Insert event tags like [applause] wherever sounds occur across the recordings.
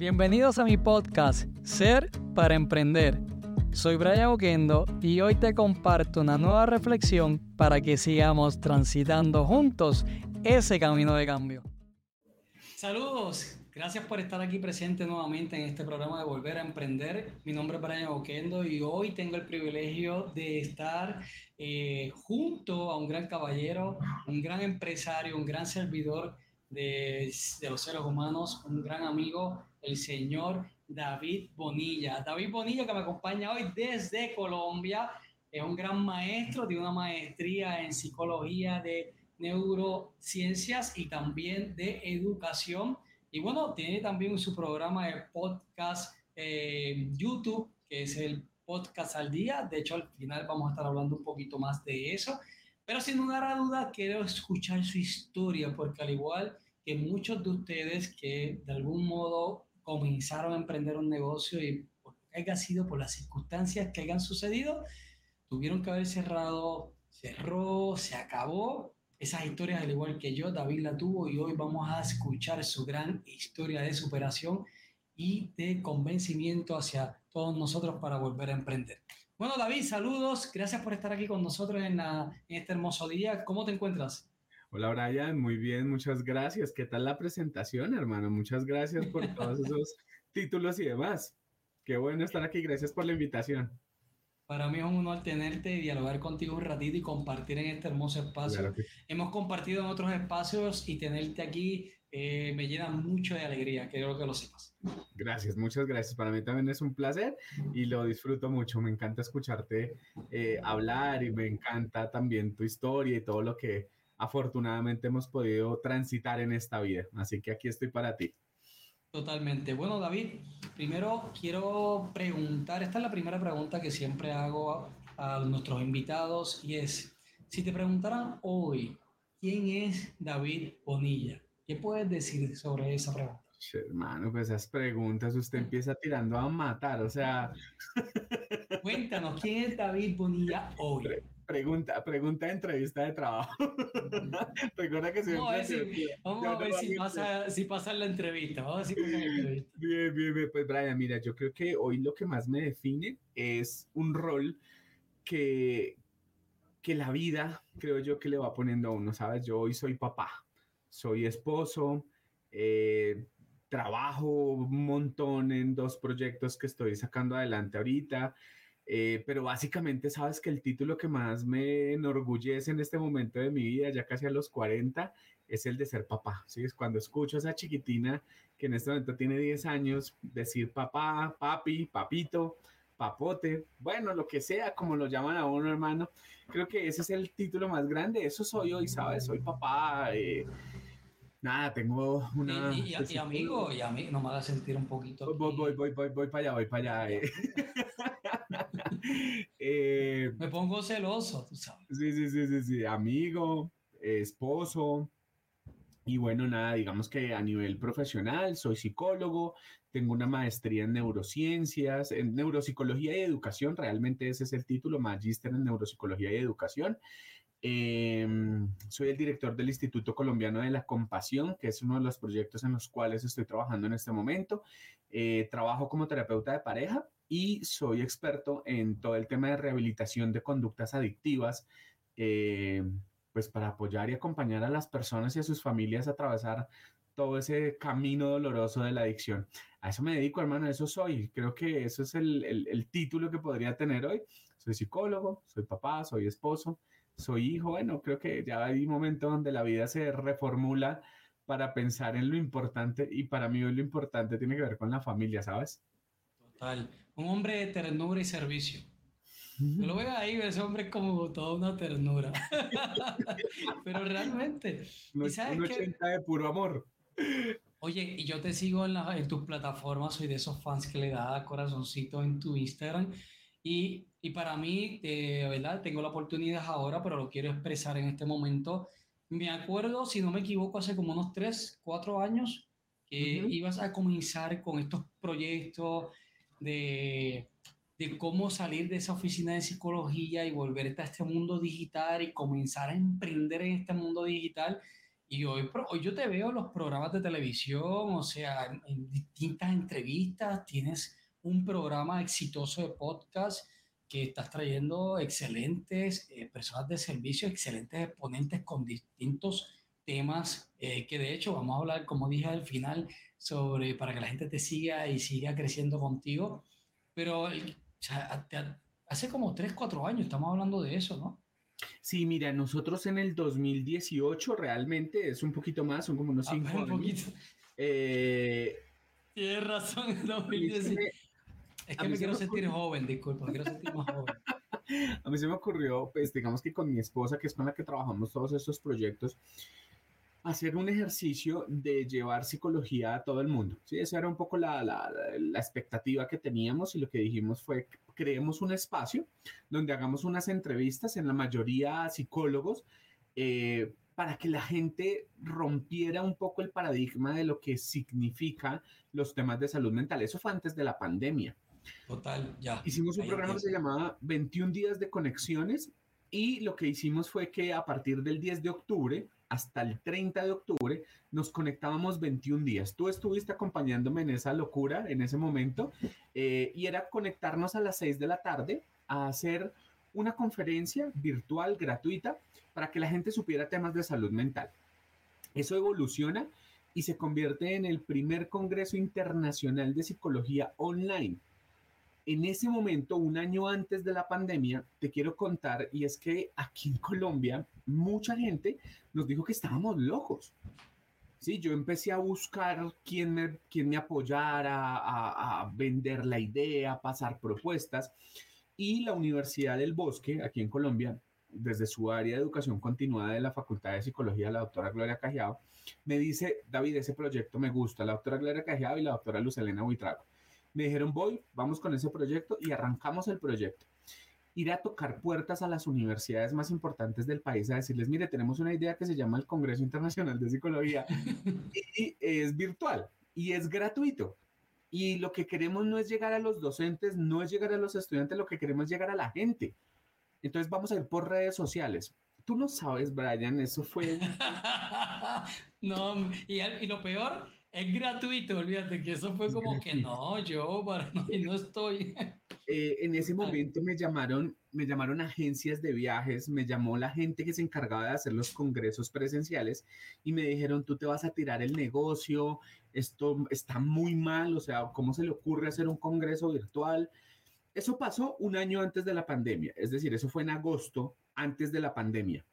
Bienvenidos a mi podcast Ser para Emprender. Soy Brian Oquendo y hoy te comparto una nueva reflexión para que sigamos transitando juntos ese camino de cambio. Saludos, gracias por estar aquí presente nuevamente en este programa de Volver a Emprender. Mi nombre es Brian Oquendo y hoy tengo el privilegio de estar eh, junto a un gran caballero, un gran empresario, un gran servidor de, de los seres humanos, un gran amigo, el señor David Bonilla. David Bonilla que me acompaña hoy desde Colombia, es un gran maestro, tiene una maestría en psicología de neurociencias y también de educación. Y bueno, tiene también su programa de podcast eh, YouTube, que es el podcast al día. De hecho, al final vamos a estar hablando un poquito más de eso. Pero sin lugar a duda, quiero escuchar su historia, porque al igual que muchos de ustedes que de algún modo comenzaron a emprender un negocio y por haya sido por las circunstancias que hayan sucedido, tuvieron que haber cerrado, cerró, se acabó. Esas historias, al igual que yo, David la tuvo y hoy vamos a escuchar su gran historia de superación y de convencimiento hacia todos nosotros para volver a emprender. Bueno, David, saludos. Gracias por estar aquí con nosotros en, en este hermoso día. ¿Cómo te encuentras? Hola Brian, muy bien, muchas gracias. ¿Qué tal la presentación, hermano? Muchas gracias por [laughs] todos esos títulos y demás. Qué bueno estar aquí, gracias por la invitación. Para mí es un honor tenerte y dialogar contigo un ratito y compartir en este hermoso espacio. Hemos compartido en otros espacios y tenerte aquí eh, me llena mucho de alegría, quiero que lo sepas. Gracias, muchas gracias. Para mí también es un placer y lo disfruto mucho. Me encanta escucharte eh, hablar y me encanta también tu historia y todo lo que afortunadamente hemos podido transitar en esta vida. Así que aquí estoy para ti. Totalmente. Bueno, David, primero quiero preguntar, esta es la primera pregunta que siempre hago a, nuestros invitados y es, si te preguntaran hoy, ¿quién es David Bonilla? ¿Qué puedes decir sobre esa pregunta? Hermano, pues esas preguntas usted empieza tirando a matar, o sea... [laughs] Cuéntanos, ¿quién es David Bonilla hoy? Pregunta, pregunta de entrevista de trabajo. [laughs] Recuerda que Vamos a ver, si, vamos a ver si, pasa, si pasa la entrevista. Vamos a ver si pasa la [laughs] entrevista. Bien, bien, bien. Pues Brian, mira, yo creo que hoy lo que más me define es un rol que, que la vida, creo yo, que le va poniendo a uno, ¿sabes? Yo hoy soy papá, soy esposo, eh, trabajo un montón en dos proyectos que estoy sacando adelante ahorita. Eh, pero básicamente sabes que el título que más me enorgullece en este momento de mi vida, ya casi a los 40, es el de ser papá. ¿sí? Es cuando escucho a esa chiquitina que en este momento tiene 10 años decir papá, papi, papito, papote, bueno, lo que sea, como lo llaman a uno, hermano. Creo que ese es el título más grande. Eso soy hoy, ¿sabes? Soy papá. Eh, Nada, tengo una... Y, y, amigo, y a mí no me haga sentir un poquito... Voy, voy, voy, voy, voy, para allá, voy para allá. Eh. [laughs] [laughs] eh. me pongo celoso, tú sabes. Sí, sí, sí, sí, sí. amigo, esposo. Y bueno, nada, digamos que a nivel profesional soy psicólogo, tengo una maestría en neurociencias, en neuropsicología y educación, realmente ese es el título, magíster en neuropsicología y educación. Em, soy el director del Instituto Colombiano de la Compasión, que es uno de los proyectos en los cuales estoy trabajando en este momento. Eh, trabajo como terapeuta de pareja y soy experto en todo el tema de rehabilitación de conductas adictivas, eh, pues para apoyar y acompañar a las personas y a sus familias a atravesar todo ese camino doloroso de la adicción. A eso me dedico, hermano, eso soy. Creo que eso es el, el título que podría tener hoy. Soy psicólogo, soy papá, soy esposo soy hijo, bueno, creo que ya hay un momento donde la vida se reformula para pensar en lo importante y para mí hoy lo importante tiene que ver con la familia, ¿sabes? Total, un hombre de ternura y servicio. lo veo ahí, ese hombre como toda una ternura. [laughs] Pero realmente. No, ¿y sabes un 80 de puro amor. Oye, y yo te sigo en, la, en tus plataformas, soy de esos fans que le da corazoncito en tu Instagram. Y, y para mí, de verdad, tengo la oportunidad ahora, pero lo quiero expresar en este momento. Me acuerdo, si no me equivoco, hace como unos 3, 4 años, que ibas a comenzar con estos proyectos de, de cómo salir de esa oficina de psicología y volverte a este mundo digital y comenzar a emprender en este mundo digital. Y hoy, hoy yo te veo los programas de televisión, o sea, en, distintas entrevistas, tienes un programa exitoso de podcast que estás trayendo excelentes eh, personas de servicio, excelentes exponentes con distintos temas, eh, que de hecho vamos a hablar, como dije al final, sobre para que la gente te siga y siga creciendo contigo. Pero o sea, hace como 3, 4 años estamos hablando de eso, ¿no? Sí, mira, nosotros en el 2018 realmente es un poquito más, son como unos 5 ah, años. Eh, Tienes razón, en 2018. Es que me quiero sentir joven, disculpa, me quiero sentir más joven. [laughs] A mí se me ocurrió, pues digamos que con mi esposa, que es con la que trabajamos todos estos proyectos, hacer un ejercicio de llevar psicología a todo el mundo. ¿sí? Esa era un poco la, la, la, expectativa que teníamos y lo que dijimos fue, creemos un espacio donde hagamos unas entrevistas, en la mayoría psicólogos, eh, para que la gente rompiera un poco el paradigma de lo que significa los temas de salud mental. Eso fue antes de la pandemia. Total, ya. Hicimos un programa que se llamaba 21 días de conexiones y lo que hicimos fue que a partir del 10 de octubre hasta el 30 de octubre nos conectábamos 21 días. Tú estuviste acompañándome en esa locura en ese momento eh, y era conectarnos a las 6 de la tarde a hacer una conferencia virtual gratuita para que la gente supiera temas de salud mental. Eso evoluciona y se convierte en el primer Congreso Internacional de Psicología Online en ese momento, un año antes de la pandemia, te quiero contar, y es que aquí en Colombia, mucha gente nos dijo que estábamos locos. Sí, yo empecé a buscar quién me, quién me apoyara, a, vender la idea, a pasar propuestas. Y la Universidad del Bosque, aquí en Colombia, desde su área de educación continuada de la Facultad de Psicología, la doctora Gloria Cajiao, me dice, David, ese proyecto me gusta, la doctora Gloria Cajiao y la doctora Luz Elena Buitrago. Me dijeron, voy, vamos con ese proyecto y arrancamos el proyecto. Ir a tocar puertas a las universidades más importantes del país a decirles, mire, tenemos una idea que se llama el Congreso Internacional de Psicología [laughs] y es virtual y es gratuito. Y lo que queremos no es llegar a los docentes, no es llegar a los estudiantes, lo que queremos es llegar a la gente. Entonces vamos a ir por redes sociales. Tú no sabes, Brian, eso fue... [laughs] no, y, y lo peor es gratuito, olvídate que eso fue como que no, yo para, [laughs] no, no estoy. Eh, en ese momento me llamaron, me llamaron agencias de viajes, me llamó la gente que se encargaba de hacer los congresos presenciales y me dijeron, tú te vas a tirar el negocio, esto está muy mal, o sea, ¿cómo se le ocurre hacer un congreso virtual? Eso pasó un año antes de la pandemia, es decir, eso fue en agosto antes de la pandemia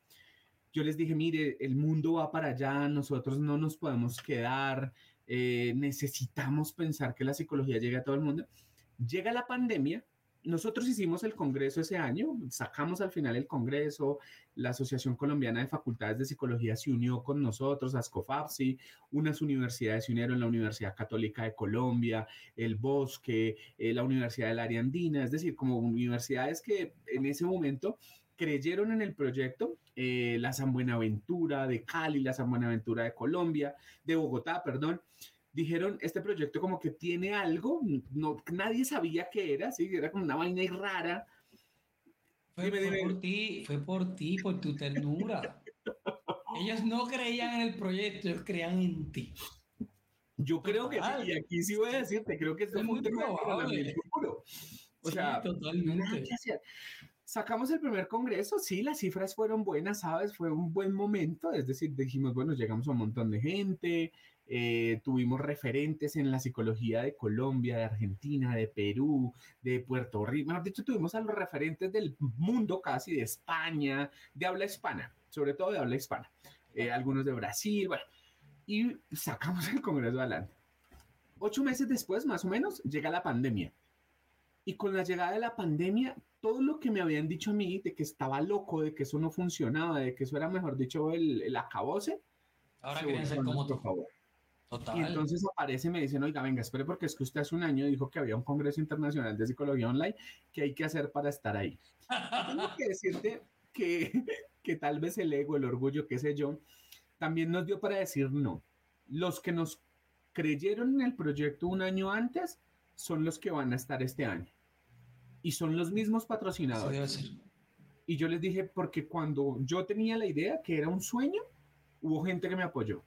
yo les dije, mire, el mundo va para allá, nosotros no nos podemos quedar, eh, necesitamos pensar que la psicología llegue a todo el mundo. Llega la pandemia, nosotros hicimos el congreso ese año, sacamos al final el congreso, la Asociación Colombiana de Facultades de Psicología se unió con nosotros, ASCOFAPSI, unas universidades se unieron, la Universidad Católica de Colombia, el Bosque, eh, la Universidad del Área Andina, es decir, como universidades que en ese momento creyeron en el proyecto, eh, la San Buenaventura de Cali, la San Buenaventura de Colombia, de Bogotá, perdón, dijeron, este proyecto como que tiene algo, no, nadie sabía qué era, ¿sí? era como una vaina rara. Fue, por ti, fue por ti, por tu ternura. ellos no creían en el proyecto, ellos creían en ti. Yo creo que sí, y aquí sí voy a decirte, creo que es muy probable. O sea, totalmente. Sacamos el primer congreso, sí, las cifras fueron buenas, ¿sabes? Fue un buen momento, es decir, dijimos, bueno, llegamos a un montón de gente, eh, tuvimos referentes en la psicología de Colombia, de Argentina, de Perú, de Puerto Rico, mejor dicho, tuvimos a los referentes del mundo casi, de España, de habla hispana, sobre todo de habla hispana, eh, algunos de Brasil, bueno, y sacamos el congreso adelante. Ocho meses después, más o menos, llega la pandemia. Y con la llegada de la pandemia, todo lo que me habían dicho a mí de que estaba loco, de que eso no funcionaba, de que eso era, mejor dicho, el, el acabose. Ahora quieren ser como tu favor. Total. Y entonces aparece y me dicen, oiga, venga, espere, porque es que usted hace un año dijo que había un Congreso Internacional de Psicología Online, ¿qué hay que hacer para estar ahí? [laughs] Tengo que decirte que, que tal vez el ego, el orgullo, qué sé yo, también nos dio para decir no. Los que nos creyeron en el proyecto un año antes son los que van a estar este año y son los mismos patrocinadores. Y yo les dije, porque cuando yo tenía la idea que era un sueño, hubo gente que me apoyó.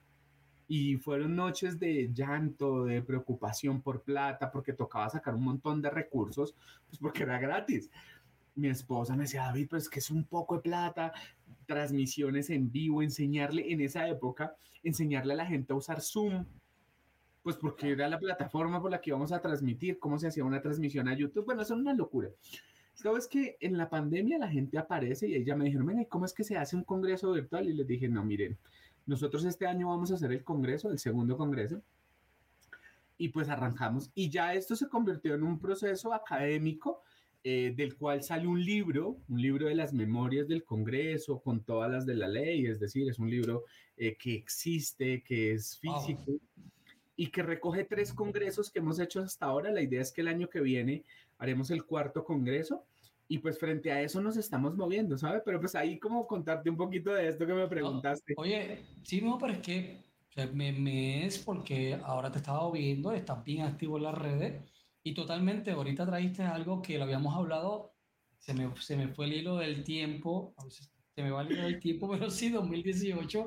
Y fueron noches de llanto, de preocupación por plata, porque tocaba sacar un montón de recursos, pues porque era gratis. Mi esposa me decía, David, pues que es un poco de plata, transmisiones en vivo, enseñarle en esa época, enseñarle a la gente a usar Zoom, pues porque era la plataforma por la que íbamos a transmitir, cómo se hacía una transmisión a YouTube. Bueno, eso es una locura. Sabes que en la pandemia la gente aparece y ella me dijeron, ¿cómo es que se hace un congreso virtual? Y les dije, no, miren, nosotros este año vamos a hacer el congreso, el segundo congreso, y pues arrancamos. Y ya esto se convirtió en un proceso académico eh, del cual sale un libro, un libro de las memorias del Congreso con todas las de la ley, es decir, es un libro eh, que existe, que es físico. Y que recoge tres congresos que hemos hecho hasta ahora. La idea es que el año que viene haremos el cuarto congreso y pues frente a eso nos estamos moviendo, ¿sabes? Pero pues ahí como contarte un poquito de esto que me preguntaste. oye, sí, no, pero es que me, es porque ahora te estaba viendo, estás bien activo en las redes y totalmente, ahorita traíste algo que lo habíamos hablado, se me, se me fue el hilo del tiempo, a veces se me va el hilo del tiempo, [laughs] pero sí, 2018.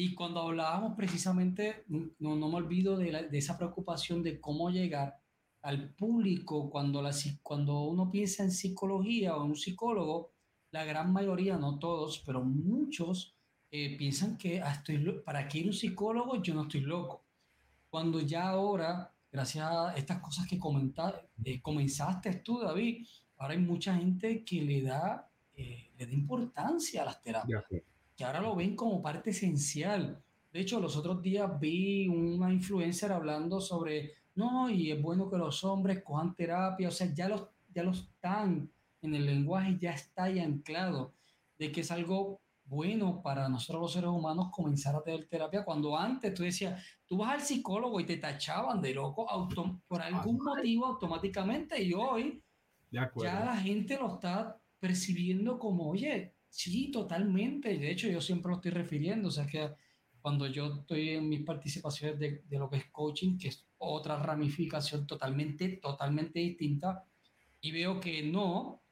Y cuando hablábamos precisamente, no, no me olvido de, esa preocupación de cómo llegar al público cuando, la, cuando uno piensa en psicología o en un psicólogo, la gran mayoría, no todos, pero muchos eh, piensan que ah, estoy, para que ir un psicólogo yo no estoy loco. Cuando ya ahora, gracias a estas cosas que eh, comenzaste tú, David, ahora hay mucha gente que le da, eh, le da importancia a las terapias, que ahora lo ven como parte esencial. De hecho, los otros días vi una influencer hablando sobre no, y es bueno que los hombres cojan terapia, o sea, ya los, ya los están en el lenguaje, ya está ahí anclado de que es algo bueno para nosotros los seres humanos comenzar a tener terapia cuando antes tú decías, tú vas al psicólogo y te tachaban de loco por algún motivo automáticamente y hoy ya la gente lo está percibiendo como, oye, sí, totalmente, de hecho yo siempre lo estoy refiriendo, o sea que cuando yo estoy en mis participaciones de, de, lo que es coaching, que es otra ramificación totalmente, totalmente distinta, y veo que no,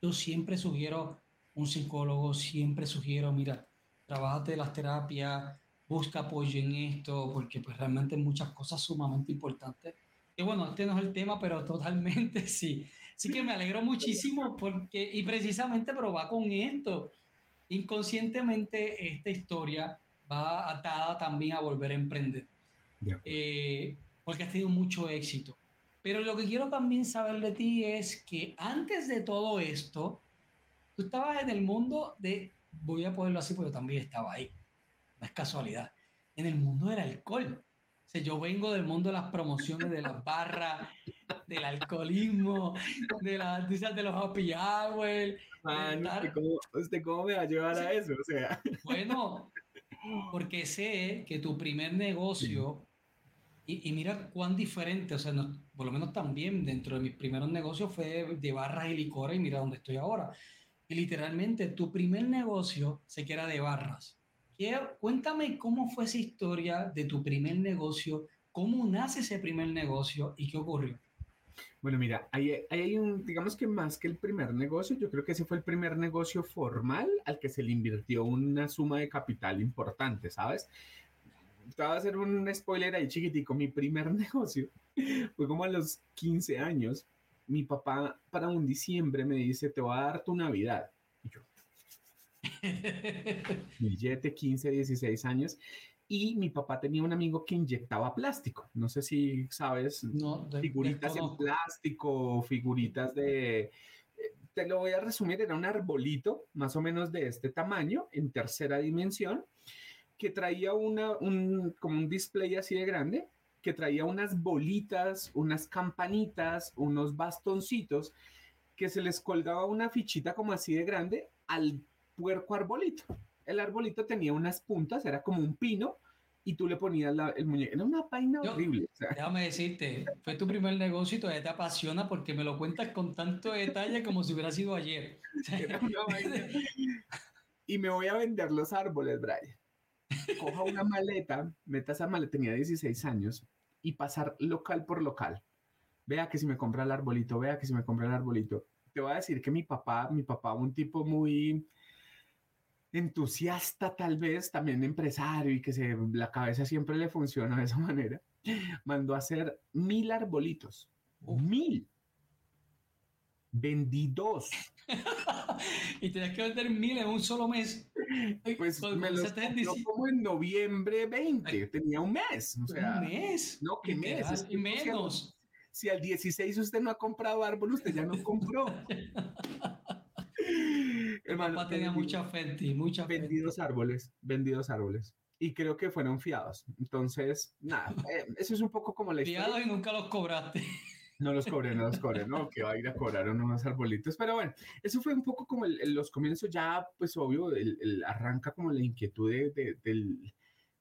yo siempre sugiero un psicólogo, siempre sugiero, mira, trabajate las terapias, busca apoyo en esto, porque pues realmente muchas cosas sumamente importantes. Y bueno, este no es el tema, pero totalmente [laughs] sí. Así que me alegro muchísimo porque, y precisamente, pero va con esto. Inconscientemente esta historia va atada también a volver a emprender. Eh, porque has tenido mucho éxito. Pero lo que quiero también saber de ti es que antes de todo esto, tú estabas en el mundo de, voy a ponerlo así porque también estaba ahí, no es casualidad, en el mundo del alcohol. Sea, yo vengo del mundo de las promociones de las barras, del alcoholismo, de, la, de los happy hour. ¿usted, cómo, me va a llevar a eso? O sea. Bueno, [laughs] porque sé que tu primer negocio, y, mira cuán diferente, o sea, por lo menos también dentro de mis primeros negocios fue de barras y licores y mira dónde estoy ahora. Y literalmente tu primer negocio se queda de barras. Cuéntame cómo fue esa historia de tu primer negocio, cómo nace ese primer negocio y qué ocurrió. Bueno, mira, ahí, hay un, digamos que más que el primer negocio, yo creo que ese fue el primer negocio formal al que se le invirtió una suma de capital importante, ¿sabes? Te voy a hacer un spoiler ahí chiquitico. Mi primer [laughs] negocio fue como a los 15 años. Mi papá para un diciembre me dice, te voy a dar tu Navidad. [laughs] Billete 15, 16 años y mi papá tenía un amigo que inyectaba plástico. No sé si sabes, no, figuritas en plástico, figuritas de... Eh, te lo voy a resumir, era un arbolito más o menos de este tamaño, en tercera dimensión, que traía una, un, como un display así de grande, que traía unas bolitas, unas campanitas, unos bastoncitos, que se les colgaba una fichita como así de grande al puerco arbolito el arbolito tenía unas puntas, era como un pino, y tú le ponías el muñeco. Era una vaina horrible. Déjame decirte, fue tu primer negocio y todavía te apasiona porque me lo cuentas con tanto detalle como si hubiera sido ayer. [laughs] y me voy a vender los árboles, Brian. Coja una maleta, meta esa maleta, tenía 16 años, y pasar local por local. Vea que si me compra el arbolito, vea que si me compra el arbolito. Te voy a decir que mi papá, mi papá, un tipo muy entusiasta tal vez, también empresario y que se, la cabeza siempre le funciona de esa [laughs] manera, mandó a hacer mil arbolitos. Mil. Vendí dos. [laughs] y tenías que vender mil en un solo mes. Pues me los como en noviembre 20, tenía un mes. O sea, un mes. No, ¿qué mes? y menos. Si al 16 usted no ha comprado árbol, usted ya no compró. [laughs] Hermano, tenía mucha fe en mucha Vendidos árboles, vendidos árboles. Y creo que fueron fiados. Entonces, nada, [laughs] eh, eso es un poco como la. Fiados y nunca los cobraste. No los cobré, no los cobré, no, que [laughs] va a ir a cobrar unos arbolitos. Pero bueno, eso fue un poco como los comienzos, ya, pues obvio, el, arranca como la inquietud del,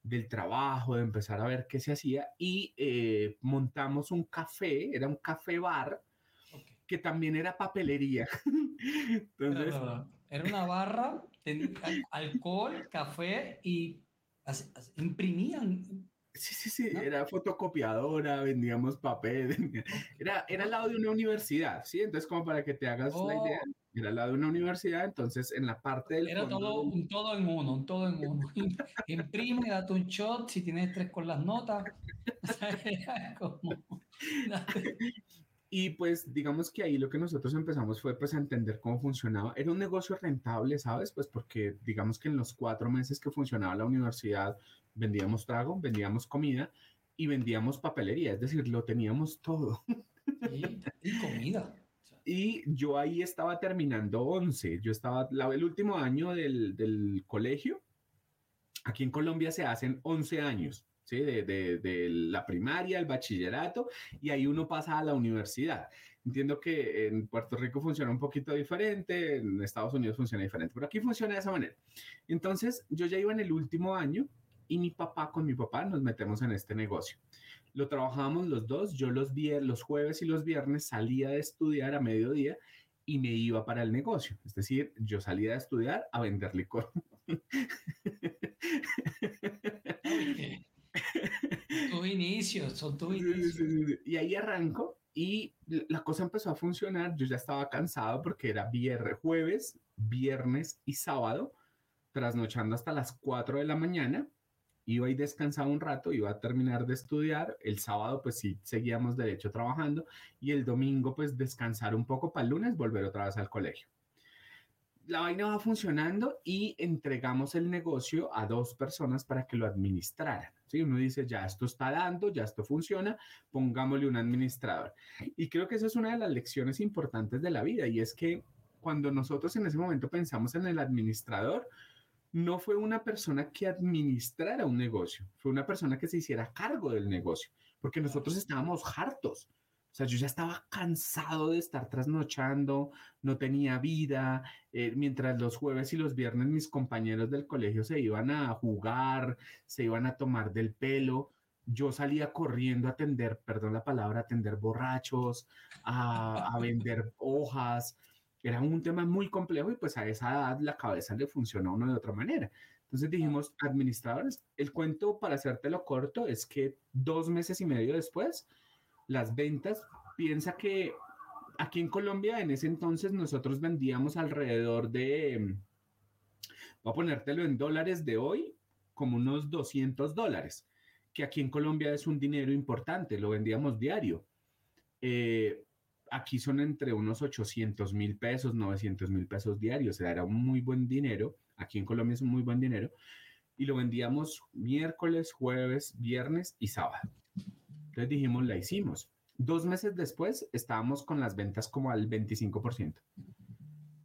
del, trabajo, de empezar a ver qué se hacía. Y eh, montamos un café, era un café bar, que también era papelería. [laughs] Entonces, era una barra, alcohol, café y imprimían Sí, sí, sí, era fotocopiadora, vendíamos papel, era, era al lado de una universidad, ¿sí? Entonces, como para que te hagas la idea, oh. era al lado de una universidad, entonces en la parte del... Era todo, un todo en uno, un todo en uno. [laughs] Imprime, date un shot si tienes tres con las notas. [laughs] [laughs] Y pues digamos que ahí lo que nosotros empezamos fue pues a entender cómo funcionaba. Era un negocio rentable, ¿sabes? Pues porque digamos que en los cuatro meses que funcionaba la universidad vendíamos trago, vendíamos comida y vendíamos papelería, es decir, lo teníamos todo. Y, comida. [laughs] Y yo ahí estaba terminando 11, yo estaba el último año del, del colegio. Aquí en Colombia se hacen 11 años. De, la primaria, el bachillerato, y ahí uno pasa a la universidad. Entiendo que en Puerto Rico funciona un poquito diferente, en Estados Unidos funciona diferente, pero aquí funciona de esa manera. Entonces, yo ya iba en el último año y mi papá con mi papá nos metemos en este negocio. Lo trabajábamos los dos, yo los, los jueves y los viernes salía de estudiar a mediodía y me iba para el negocio. Es decir, yo salía de estudiar a vender licor. Tus inicios, son tus inicios. Y ahí arranco y la cosa empezó a funcionar. Yo ya estaba cansado porque era viernes, jueves, viernes y sábado, trasnochando hasta las 4 de la mañana. Iba y descansaba un rato, iba a terminar de estudiar. El sábado, pues sí, seguíamos derecho trabajando. Y el domingo, pues descansar un poco para el lunes, volver otra vez al colegio la vaina va funcionando y entregamos el negocio a dos personas para que lo administraran. ¿Sí? Uno dice, ya esto está dando, ya esto funciona, pongámosle un administrador. Y creo que esa es una de las lecciones importantes de la vida y es que cuando nosotros en ese momento pensamos en el administrador, no fue una persona que administrara un negocio, fue una persona que se hiciera cargo del negocio, porque nosotros estábamos hartos o sea, yo ya estaba cansado de estar trasnochando, no tenía vida, eh, mientras los jueves y los viernes mis compañeros del colegio se iban a jugar, se iban a tomar del pelo. Yo salía corriendo a atender, perdón la palabra, a atender borrachos, a, a vender hojas. Era un tema muy complejo y pues a esa edad la cabeza le funcionó uno de otra manera. Entonces dijimos, administradores, el cuento para hacértelo corto es que dos meses y medio después, las ventas, piensa que aquí en Colombia en ese entonces nosotros vendíamos alrededor de, voy a ponértelo en dólares de hoy, como unos 200 dólares, que aquí en Colombia es un dinero importante, lo vendíamos diario. Eh, aquí son entre unos 800 mil pesos, 900 mil pesos diarios, o sea, era un muy buen dinero, aquí en Colombia es un muy buen dinero, y lo vendíamos miércoles, jueves, viernes y sábado. Entonces dijimos, la hicimos. Dos meses después estábamos con las ventas como al 25%.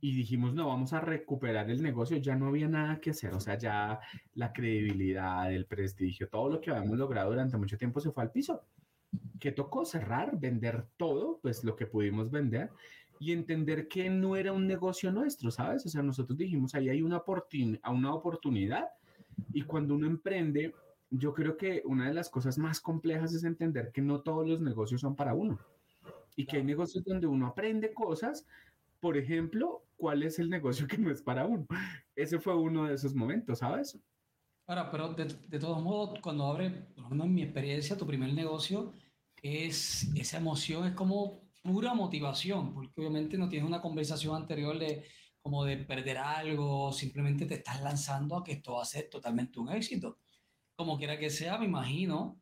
Y dijimos, no, vamos a recuperar el negocio. Ya no había nada que hacer. O sea, ya la credibilidad, el prestigio, todo lo que habíamos logrado durante mucho tiempo se fue al piso. Que tocó cerrar, vender todo, pues lo que pudimos vender y entender que no era un negocio nuestro, ¿sabes? O sea, nosotros dijimos, ahí hay una, una oportunidad y cuando uno emprende, yo creo que una de las cosas más complejas es entender que no todos los negocios son para uno y que hay negocios donde uno aprende cosas. Por ejemplo, ¿cuál es el negocio que no es para uno? Ese fue uno de esos momentos, ¿sabes? Ahora, pero de, de todos modos, cuando abre, por lo menos en mi experiencia, tu primer negocio, es esa emoción, es como pura motivación, porque obviamente no tienes una conversación anterior de como de perder algo, simplemente te estás lanzando a que esto va a ser totalmente un éxito. Como quiera que sea, me imagino,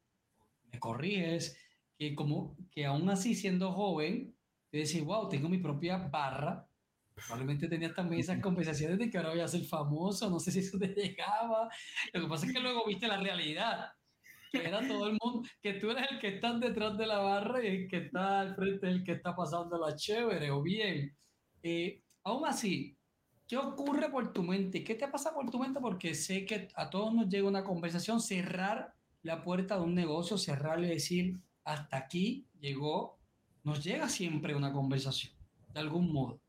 me corriges, que como que aún así siendo joven, te decís, wow, tengo mi propia barra, Probablemente tenías también esas [laughs] conversaciones de que ahora voy a ser famoso, no sé si eso te llegaba. Lo que pasa es que luego viste la realidad, que era todo el mundo, que tú eres el que está detrás de la barra y el que está al frente el que está pasando la chévere o bien. Eh, aún así, ¿qué ocurre por tu mente? ¿Qué te pasa por tu mente? Porque sé que a todos nos llega una conversación, cerrar la puerta de un negocio, cerrarle decir, hasta aquí llegó, nos llega siempre una conversación, de algún modo.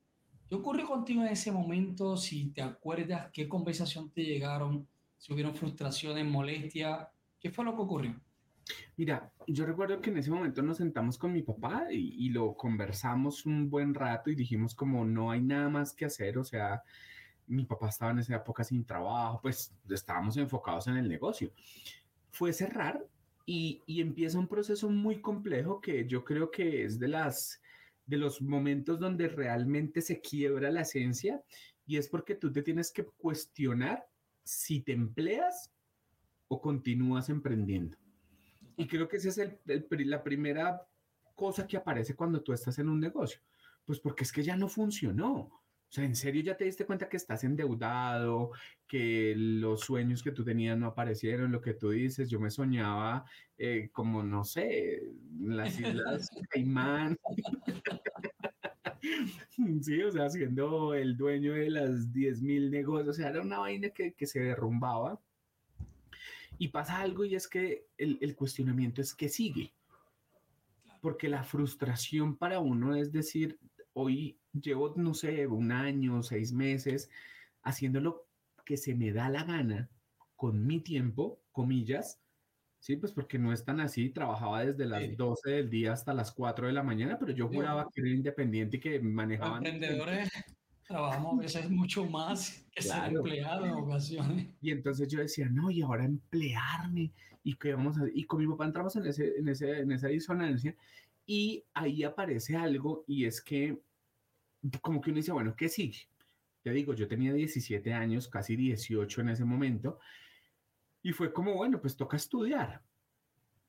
¿Qué ocurrió contigo en ese momento? Si te acuerdas, qué conversación te llegaron, si hubieron frustraciones, molestias, ¿qué fue lo que ocurrió? Mira, yo recuerdo que en ese momento nos sentamos con mi papá y, lo conversamos un buen rato y dijimos como no hay nada más que hacer, o sea, mi papá estaba en esa época sin trabajo, pues estábamos enfocados en el negocio. Fue cerrar y, y empieza un proceso muy complejo que yo creo que es de las de los momentos donde realmente se quiebra la esencia y es porque tú te tienes que cuestionar si te empleas o continúas emprendiendo. Y creo que esa es el, la primera cosa que aparece cuando tú estás en un negocio. Pues porque es que ya no funcionó. O sea, en serio ya te diste cuenta que estás endeudado, que los sueños que tú tenías no aparecieron, lo que tú dices, yo me soñaba eh, como, no sé, las [laughs] Islas Caimán. [laughs] sí, o sea, siendo el dueño de las 10 mil negocios, o sea, era una vaina que, que, se derrumbaba. Y pasa algo y es que el, el cuestionamiento es que sigue. Porque la frustración para uno es decir, hoy llevo, no sé, un año, seis meses, haciendo lo que se me da la gana con mi tiempo, comillas, Sí, pues porque no es tan así. Trabajaba desde las 12 del día hasta las 4 de la mañana, pero yo juraba que era independiente y que manejaba. Los emprendedores trabajamos a veces mucho más que ser empleado en ocasiones. Y entonces yo decía, no, y ahora emplearme. ¿Y qué vamos a hacer? Y con mi papá entramos en, ese, en, ese, en esa disonancia y ahí aparece algo y es que como que uno dice, bueno, ¿qué sigue? Te digo, yo tenía 17 años, casi 18 en ese momento, y fue como, bueno, pues toca estudiar,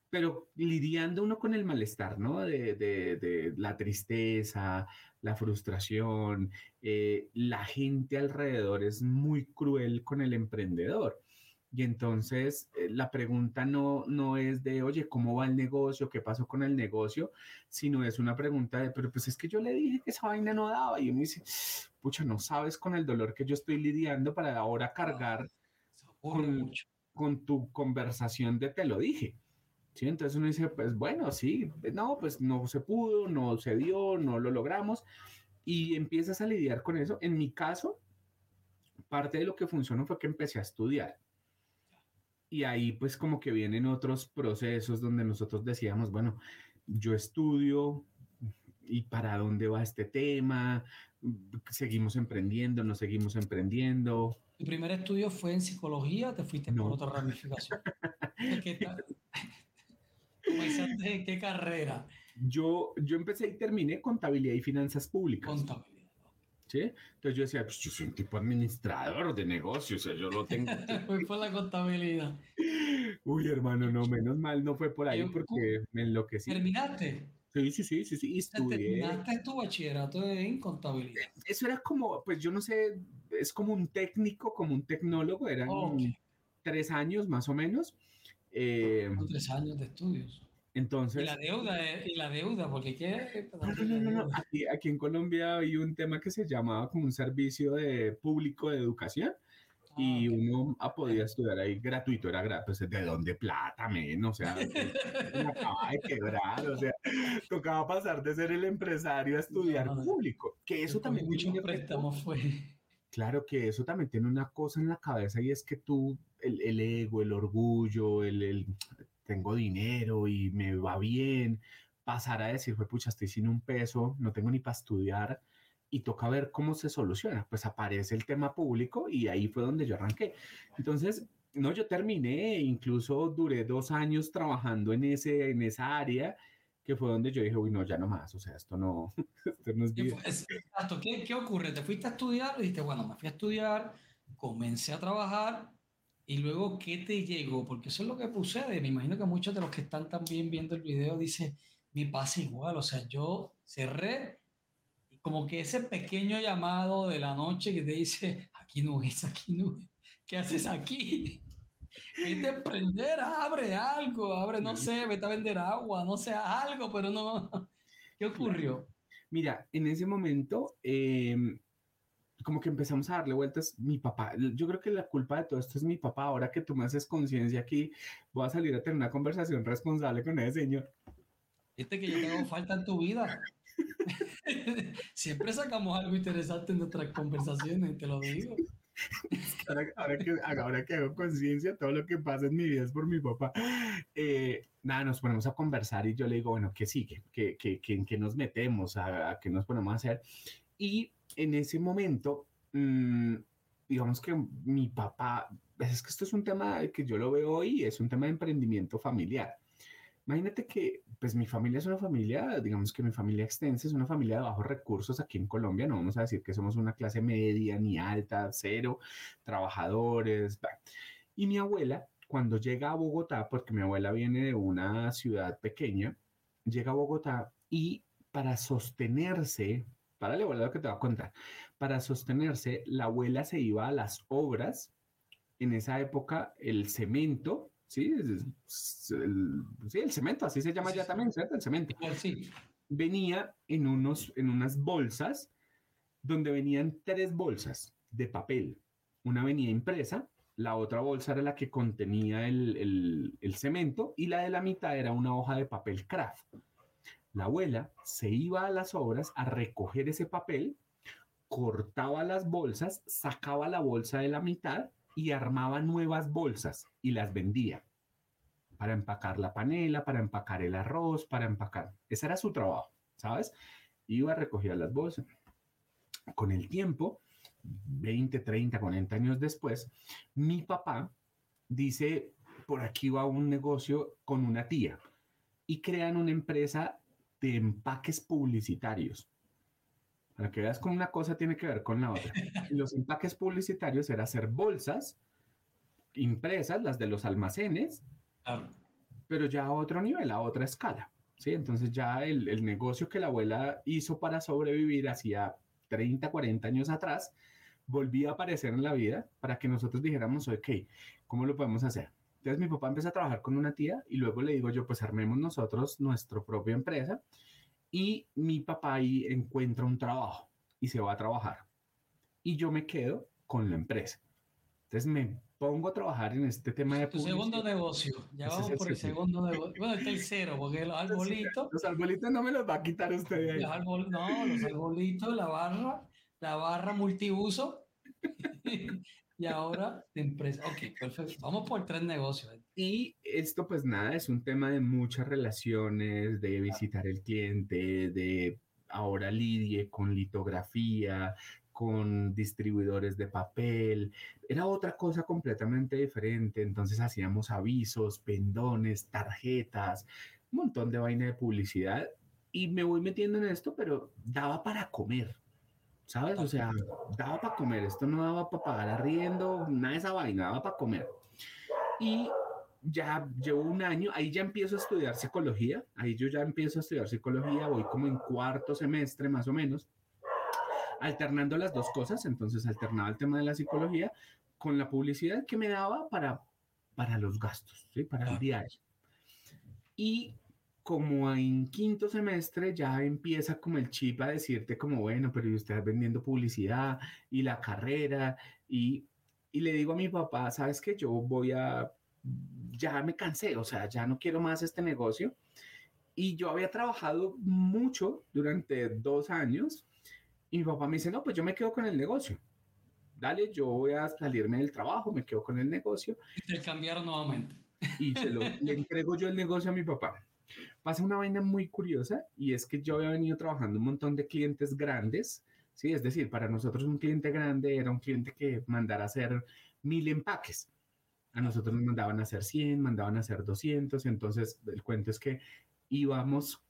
pero lidiando uno con el malestar, ¿no? De, de, de la tristeza, la frustración, eh, la gente alrededor es muy cruel con el emprendedor. Y entonces eh, la pregunta no, no es de, oye, ¿cómo va el negocio? ¿Qué pasó con el negocio? Sino es una pregunta de, pero pues es que yo le dije que esa vaina no daba. Y uno dice, pucha, no sabes con el dolor que yo estoy lidiando para ahora cargar con, con tu conversación de te lo dije. ¿Sí? Entonces uno dice, pues bueno, sí, no, pues no se pudo, no se dio, no lo logramos. Y empiezas a lidiar con eso. En mi caso, parte de lo que funcionó fue que empecé a estudiar. Y ahí pues como que vienen otros procesos donde nosotros decíamos, bueno, yo estudio, ¿y para dónde va este tema? ¿Seguimos emprendiendo? ¿No seguimos emprendiendo? ¿Tu primer estudio fue en psicología te fuiste por otra ramificación? [laughs] ¿Qué, ¿En qué carrera? Yo, yo empecé y terminé contabilidad y finanzas públicas. Contabilidad. ¿Sí? Entonces yo decía, pues yo soy un tipo administrador de negocios, o sea, yo lo tengo. [laughs] fue por la contabilidad. Uy, hermano, no, menos mal no fue por ahí porque me enloquecí. ¿Terminaste? Sí, sí, sí, sí, sí, estudié. Terminaste tu bachillerato en contabilidad. Eso era como, pues yo no sé, es como un técnico, como un tecnólogo, eran tres años más o menos. Eh, tres años de estudios. Entonces. Y la deuda, eh, y la deuda, porque ¿qué? No, no, no, no. Aquí, aquí, en Colombia hay un tema que se llamaba como un servicio de público de educación y ah, uno podía estudiar ahí gratuito, era gratis, pues, ¿de dónde plata, men? O sea, me acaba de quebrar, o sea, tocaba pasar de ser el empresario a estudiar público, que eso también mucho préstamo fue. Claro que eso también tiene una cosa en la cabeza y es que tú, el, el ego, el orgullo, el, el, tengo dinero y me va bien, pasar a decir, fue pucha, estoy sin un peso, no tengo ni para estudiar, y toca ver cómo se soluciona. Pues aparece el tema público y ahí fue donde yo arranqué. Entonces, no, yo terminé, incluso duré dos años trabajando en, ese, en esa área que fue donde yo dije, uy, no, ya no más, o sea, esto no, [laughs] esto no es vida. Exacto, ¿Qué, ¿qué ocurre? Te fuiste a estudiar dijiste, bueno, me fui a estudiar, comencé a trabajar y luego, ¿qué te llegó? Porque eso es lo que sucede. Me imagino que muchos de los que están también viendo el video dicen, mi pasa igual, o sea, yo cerré y como que ese pequeño llamado de la noche que te dice, aquí no es, aquí no es, ¿qué haces aquí? [laughs] Vete a emprender, abre algo, abre, no sé, vete a vender agua, no sé, algo, pero no. [laughs] ¿Qué ocurrió? Mira, en ese momento, em, como que empezamos a darle vueltas, mi papá, yo creo que la culpa de todo esto es mi papá, ahora que tú me haces conciencia aquí, voy a salir a tener una conversación responsable con ese señor. Este que yo tengo falta en tu vida. [laughs] Siempre sacamos algo interesante en nuestras conversaciones, te lo digo. ahora, que, ahora que hago conciencia, todo lo que pasa en mi vida es por mi papá. Eh, nada, nos ponemos a conversar y yo le digo, bueno, ¿qué sigue? ¿Qué, qué, qué en qué nos metemos? ¿A, qué nos ponemos a hacer? Y en ese momento, mmm, digamos que mi papá, es que esto es un tema que yo lo veo hoy, es un tema de emprendimiento familiar. Imagínate que, pues mi familia es una familia, digamos que mi familia extensa es una familia de bajos recursos aquí en Colombia, no vamos a decir que somos una clase media ni alta, cero, trabajadores. Y mi abuela, cuando llega a Bogotá, porque mi abuela viene de una ciudad pequeña, llega a Bogotá y para sostenerse, para la abuela lo que te voy a contar, para sostenerse, la abuela se iba a las obras. En esa época, el cemento ¿sí? El, sí, el cemento, así se llama ya también, ¿cierto? El cemento. Sí. Venía en, unos, en unas bolsas donde venían tres bolsas de papel. Una venía impresa, la otra bolsa era la que contenía el, el, el cemento y la de la mitad era una hoja de papel craft. La abuela se iba a las obras a recoger ese papel, cortaba las bolsas, sacaba la bolsa de la mitad y armaba nuevas bolsas y las vendía para empacar la panela, para empacar el arroz, para empacar. Ese era su trabajo, ¿sabes? Iba a recoger las bolsas. Con el tiempo, 20, 30, 40 años después, mi papá dice, por aquí va un negocio con una tía y crean una empresa de empaques publicitarios. Para que veas cómo una cosa tiene que ver con la otra. [laughs] Los empaques publicitarios era hacer bolsas impresas, las de los almacenes, pero ya a otro nivel, a otra escala. ¿sí? Entonces ya el, el, negocio que la abuela hizo para sobrevivir hacía 30, 40 años atrás, volvía a aparecer en la vida para que nosotros dijéramos, ok, ¿cómo lo podemos hacer? Entonces mi papá empezó a trabajar con una tía y luego le digo yo, pues armemos nosotros nuestra propia empresa y mi papá ahí encuentra un trabajo y se va a trabajar. Y yo me quedo con la empresa. Entonces me pongo a trabajar en este tema de Tu segundo negocio. Ya vamos por el segundo negocio. Bueno, el tercero, porque los arbolitos. Los arbolitos no me los va a quitar usted ahí. Los no, los arbolitos, la barra, la barra multiuso. [laughs] [laughs] y ahora de empresa. Ok, perfecto. Vamos por tres negocios. Y esto, pues nada, es un tema de muchas relaciones, de visitar el cliente, de ahora lidie con litografía, con distribuidores de papel, era otra cosa completamente diferente. Entonces hacíamos avisos, pendones, tarjetas, un montón de vaina de publicidad y me voy metiendo en esto, pero daba para comer. ¿Sabes? O sea, daba para comer, esto no daba para pagar arriendo, nada de esa vaina, daba para comer. Y ya llevo un año, ahí ya empiezo a estudiar psicología, ahí yo ya empiezo a estudiar psicología, voy como en cuarto semestre más o menos, alternando las dos cosas, entonces alternaba el tema de la psicología con la publicidad que me daba para, para los gastos, ¿sí? para el diario. Y como en quinto semestre ya empieza como el chip a decirte como, bueno, pero usted vendiendo publicidad y la carrera y, y le digo a mi papá, sabes que yo voy a, ya me cansé, o sea, ya no quiero más este negocio. Y yo había trabajado mucho durante dos años y mi papá me dice, no, pues yo me quedo con el negocio. Dale, yo voy a salirme del trabajo, me quedo con el negocio. Y te cambiaron nuevamente. Y se lo, le entrego yo el negocio a mi papá. Pasa una vaina muy curiosa y es que yo había venido trabajando un montón de clientes grandes, ¿sí? Es decir, para nosotros un cliente grande era un cliente que mandara hacer mil empaques. A nosotros nos mandaban a hacer 100, mandaban a hacer 200, entonces el cuento es que íbamos,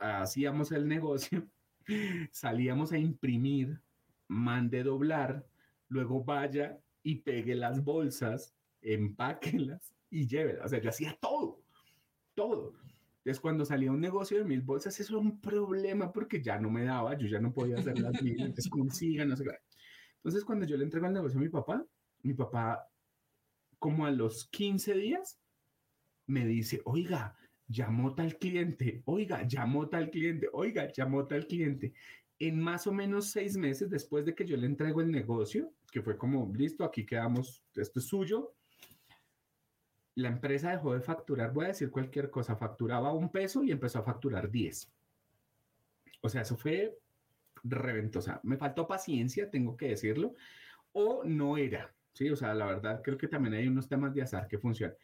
hacíamos el negocio, [laughs] salíamos a imprimir, mande doblar, luego vaya y pegue las bolsas, empáquelas y llévelas. O sea, yo hacía todo, todo. Entonces, cuando salía un negocio de mil bolsas, eso era un problema porque ya no me daba, yo ya no podía hacer las mil, entonces consigan, no sé qué. Entonces, cuando yo le entrego el negocio a mi papá, mi papá, como a los 15 días, me dice, oiga, llamó tal cliente, oiga, llamó tal cliente, oiga, llamó tal cliente. En más o menos seis meses después de que yo le entrego el negocio, que fue como, listo, aquí quedamos, esto es suyo, la empresa dejó de facturar, voy a decir cualquier cosa, facturaba un peso y empezó a facturar 10. O sea, eso fue reventosa. Me faltó paciencia, tengo que decirlo, o no era, ¿sí? O sea, la verdad creo que también hay unos temas de azar que funcionan.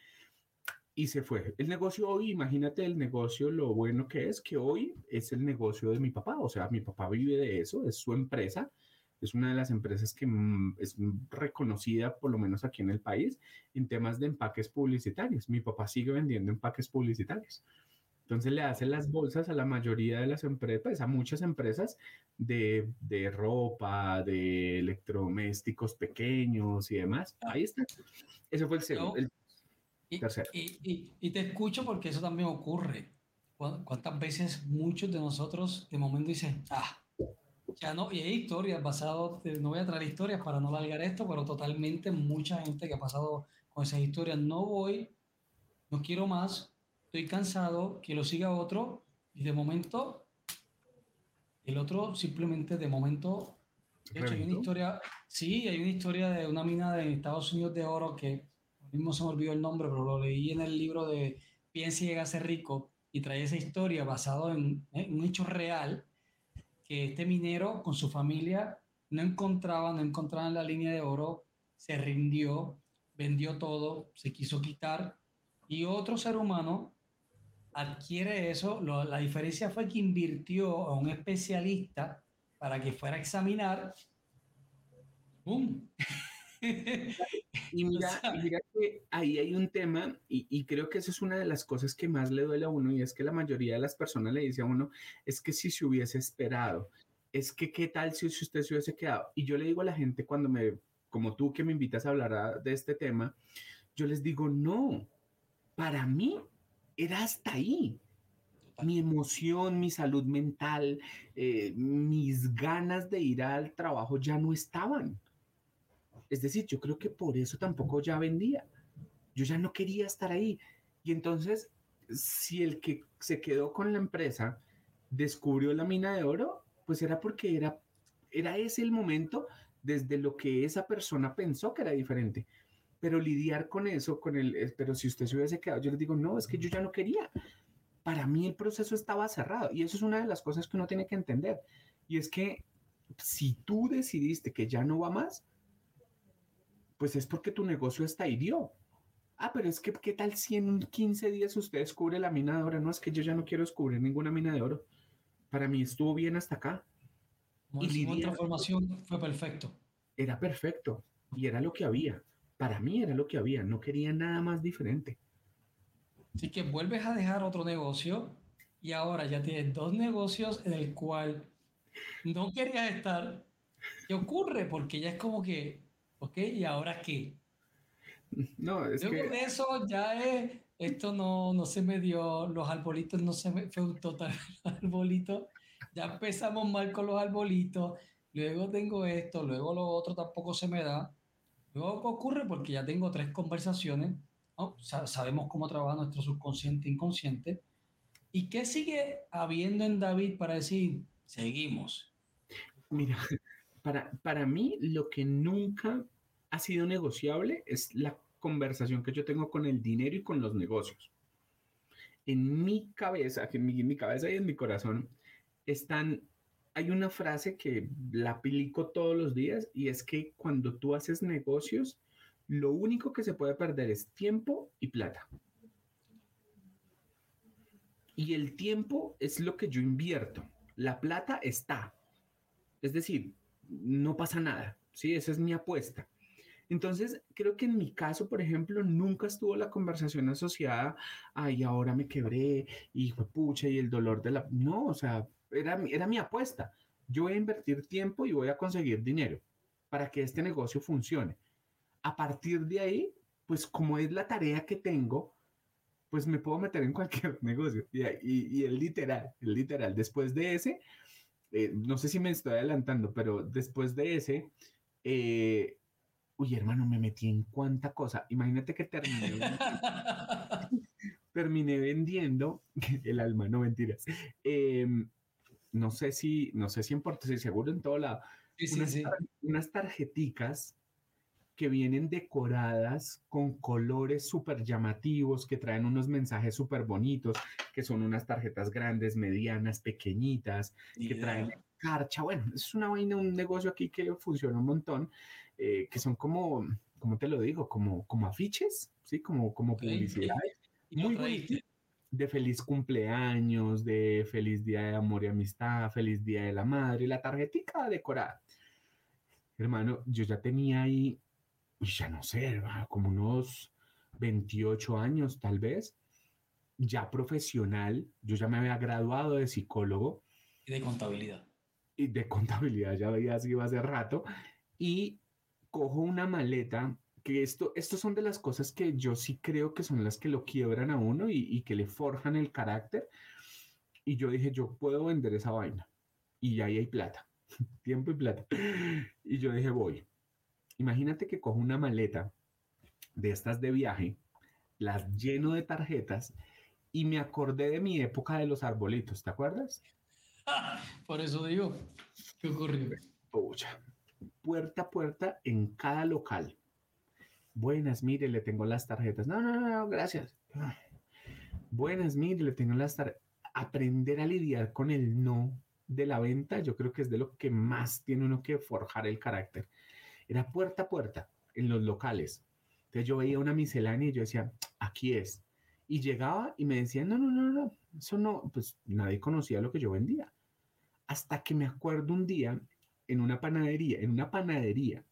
Y se fue. El negocio hoy, imagínate el negocio, lo bueno que es, que hoy es el negocio de mi papá. O sea, mi papá vive de eso, es su empresa es una de las empresas que mm, es reconocida, por lo menos aquí en el país, en temas de empaques publicitarios. Mi papá sigue vendiendo empaques publicitarios. Entonces le hace las bolsas a la mayoría de las empresas, a muchas empresas de, de, ropa, de electrodomésticos pequeños y demás. Ahí está. Eso fue el segundo. el y, tercero. Y, y, te escucho porque eso también ocurre. ¿Cuántas veces muchos de nosotros de momento dicen, ah, ya no, y hay historias basadas, no voy a traer historias para no largar esto, pero totalmente mucha gente que ha pasado con esas historias, no voy, no quiero más, estoy cansado, que lo siga otro, y de momento, el otro simplemente de momento, de hecho hay una historia, sí, hay una historia de una mina de Estados Unidos de oro que mismo se me olvidó el nombre, pero lo leí en el libro de Piensa y llega a ser rico, y trae esa historia basado en, en un hecho real, que este minero con su familia no encontraba, no encontraba la línea de oro, se rindió, vendió todo, se quiso quitar y otro ser humano adquiere eso. la diferencia fue que invirtió a un especialista para que fuera a examinar. ¡Bum! [laughs] y mira, que ahí hay un tema, y, y, creo que esa es una de las cosas que más le duele a uno, y es que la mayoría de las personas le dice a uno, es que si se hubiese esperado, es que qué tal si, usted se hubiese quedado. Y yo le digo a la gente cuando me, como tú que me invitas a hablar de este tema, yo les digo, no, para mí era hasta ahí. Mi emoción, mi salud mental, eh, mis ganas de ir al trabajo ya no estaban es decir, yo creo que por eso tampoco ya vendía. Yo ya no quería estar ahí. Y entonces, si el que se quedó con la empresa descubrió la mina de oro, pues era porque era, era ese el momento desde lo que esa persona pensó que era diferente. Pero lidiar con eso, con el, pero si usted se hubiese quedado, yo le digo, no, es que yo ya no quería. Para mí el proceso estaba cerrado. Y eso es una de las cosas que uno tiene que entender. Y es que si tú decidiste que ya no va más, pues es porque tu negocio está hirió. Ah, pero es que, ¿qué tal si en 15 días usted descubre la mina de oro? No, es que yo ya no quiero descubrir ninguna mina de oro. Para mí estuvo bien hasta acá. y la transformación fue perfecto. Era perfecto. Y era lo que había. Para mí era lo que había. No quería nada más diferente. Así que vuelves a dejar otro negocio y ahora ya tienes dos negocios en el cual no querías estar. ¿Qué ocurre? Porque ya es como que ¿Ok? ¿Y ahora qué? No, es Luego de eso ya es, esto no, no se me dio, los arbolitos no se me, fue un total [laughs] arbolito. Ya empezamos mal con los arbolitos, luego tengo esto, luego lo otro tampoco se me da. Luego, ¿qué ocurre? Porque ya tengo tres conversaciones, sabemos cómo trabaja nuestro subconsciente e inconsciente. ¿Y qué sigue habiendo en David para decir, seguimos? Mira, para, mí, lo que nunca ha sido negociable es la conversación que yo tengo con el dinero y con los negocios. En mi cabeza, en mi, en mi cabeza y en mi corazón, están, hay una frase que la aplico todos los días y es que cuando tú haces negocios, lo único que se puede perder es tiempo y plata. Y el tiempo es lo que yo invierto. La plata está. Es decir, no pasa nada, ¿sí? Esa es mi apuesta. Entonces, creo que en mi caso, por ejemplo, nunca estuvo la conversación asociada, ay, ahora me quebré, y pucha, y el dolor de la... No, o sea, era, era mi apuesta. Yo voy a invertir tiempo y voy a conseguir dinero para que este negocio funcione. A partir de ahí, pues como es la tarea que tengo, pues me puedo meter en cualquier [laughs] negocio. Y, y, el literal, el literal, después de ese, eh, no sé si me estoy adelantando, pero después de ese, eh, uy, hermano, me metí en cuánta cosa. Imagínate que terminé, [laughs] terminé vendiendo [laughs] el alma, no mentiras. Em, no sé si, no sé si en Puerto, seguro en todo lado. unas, unas tarjeticas que vienen decoradas con colores súper llamativos, que traen unos mensajes súper bonitos, que son unas tarjetas grandes, medianas, pequeñitas, que traen carcha. Bueno, es una vaina, un negocio aquí que funciona un montón, eh, que son como, ¿cómo te lo digo? Como, como afiches, ¿sí? Como, como publicidad. [laughs] Muy bonito. De feliz cumpleaños, de feliz día de amor y amistad, feliz día de la madre, la tarjetita decorada. Hermano, yo ya tenía ahí ya no sé, como unos 28 años tal vez, ya profesional, yo ya me había graduado de psicólogo. Y de contabilidad. Y de contabilidad, ya veía así iba hace rato, y cojo una maleta, que esto, estos son de las cosas que yo sí creo que son las que lo quiebran a uno y, y que le forjan el carácter. Y yo dije, yo puedo vender esa vaina. Y ahí hay plata, [laughs] tiempo y plata. Y yo dije, voy. Imagínate que cojo una maleta de estas de viaje, las lleno de tarjetas y me acordé de mi época de los arbolitos, ¿te acuerdas? [laughs] Por eso digo, ¿qué ocurrió? Pucha, puerta a puerta en cada local. Buenas, mire, le tengo las tarjetas. No, no, no, gracias. Buenas, mire, le tengo las tarjetas. Aprender a lidiar con el no de la venta, yo creo que es de lo que más tiene uno que forjar el carácter era puerta a puerta en los locales. Entonces yo veía una miscelánea y yo decía, aquí es. Y llegaba y me decían, no, no, no, no, eso no, pues nadie conocía lo que yo vendía. Hasta que me acuerdo un día en una panadería, en una panadería,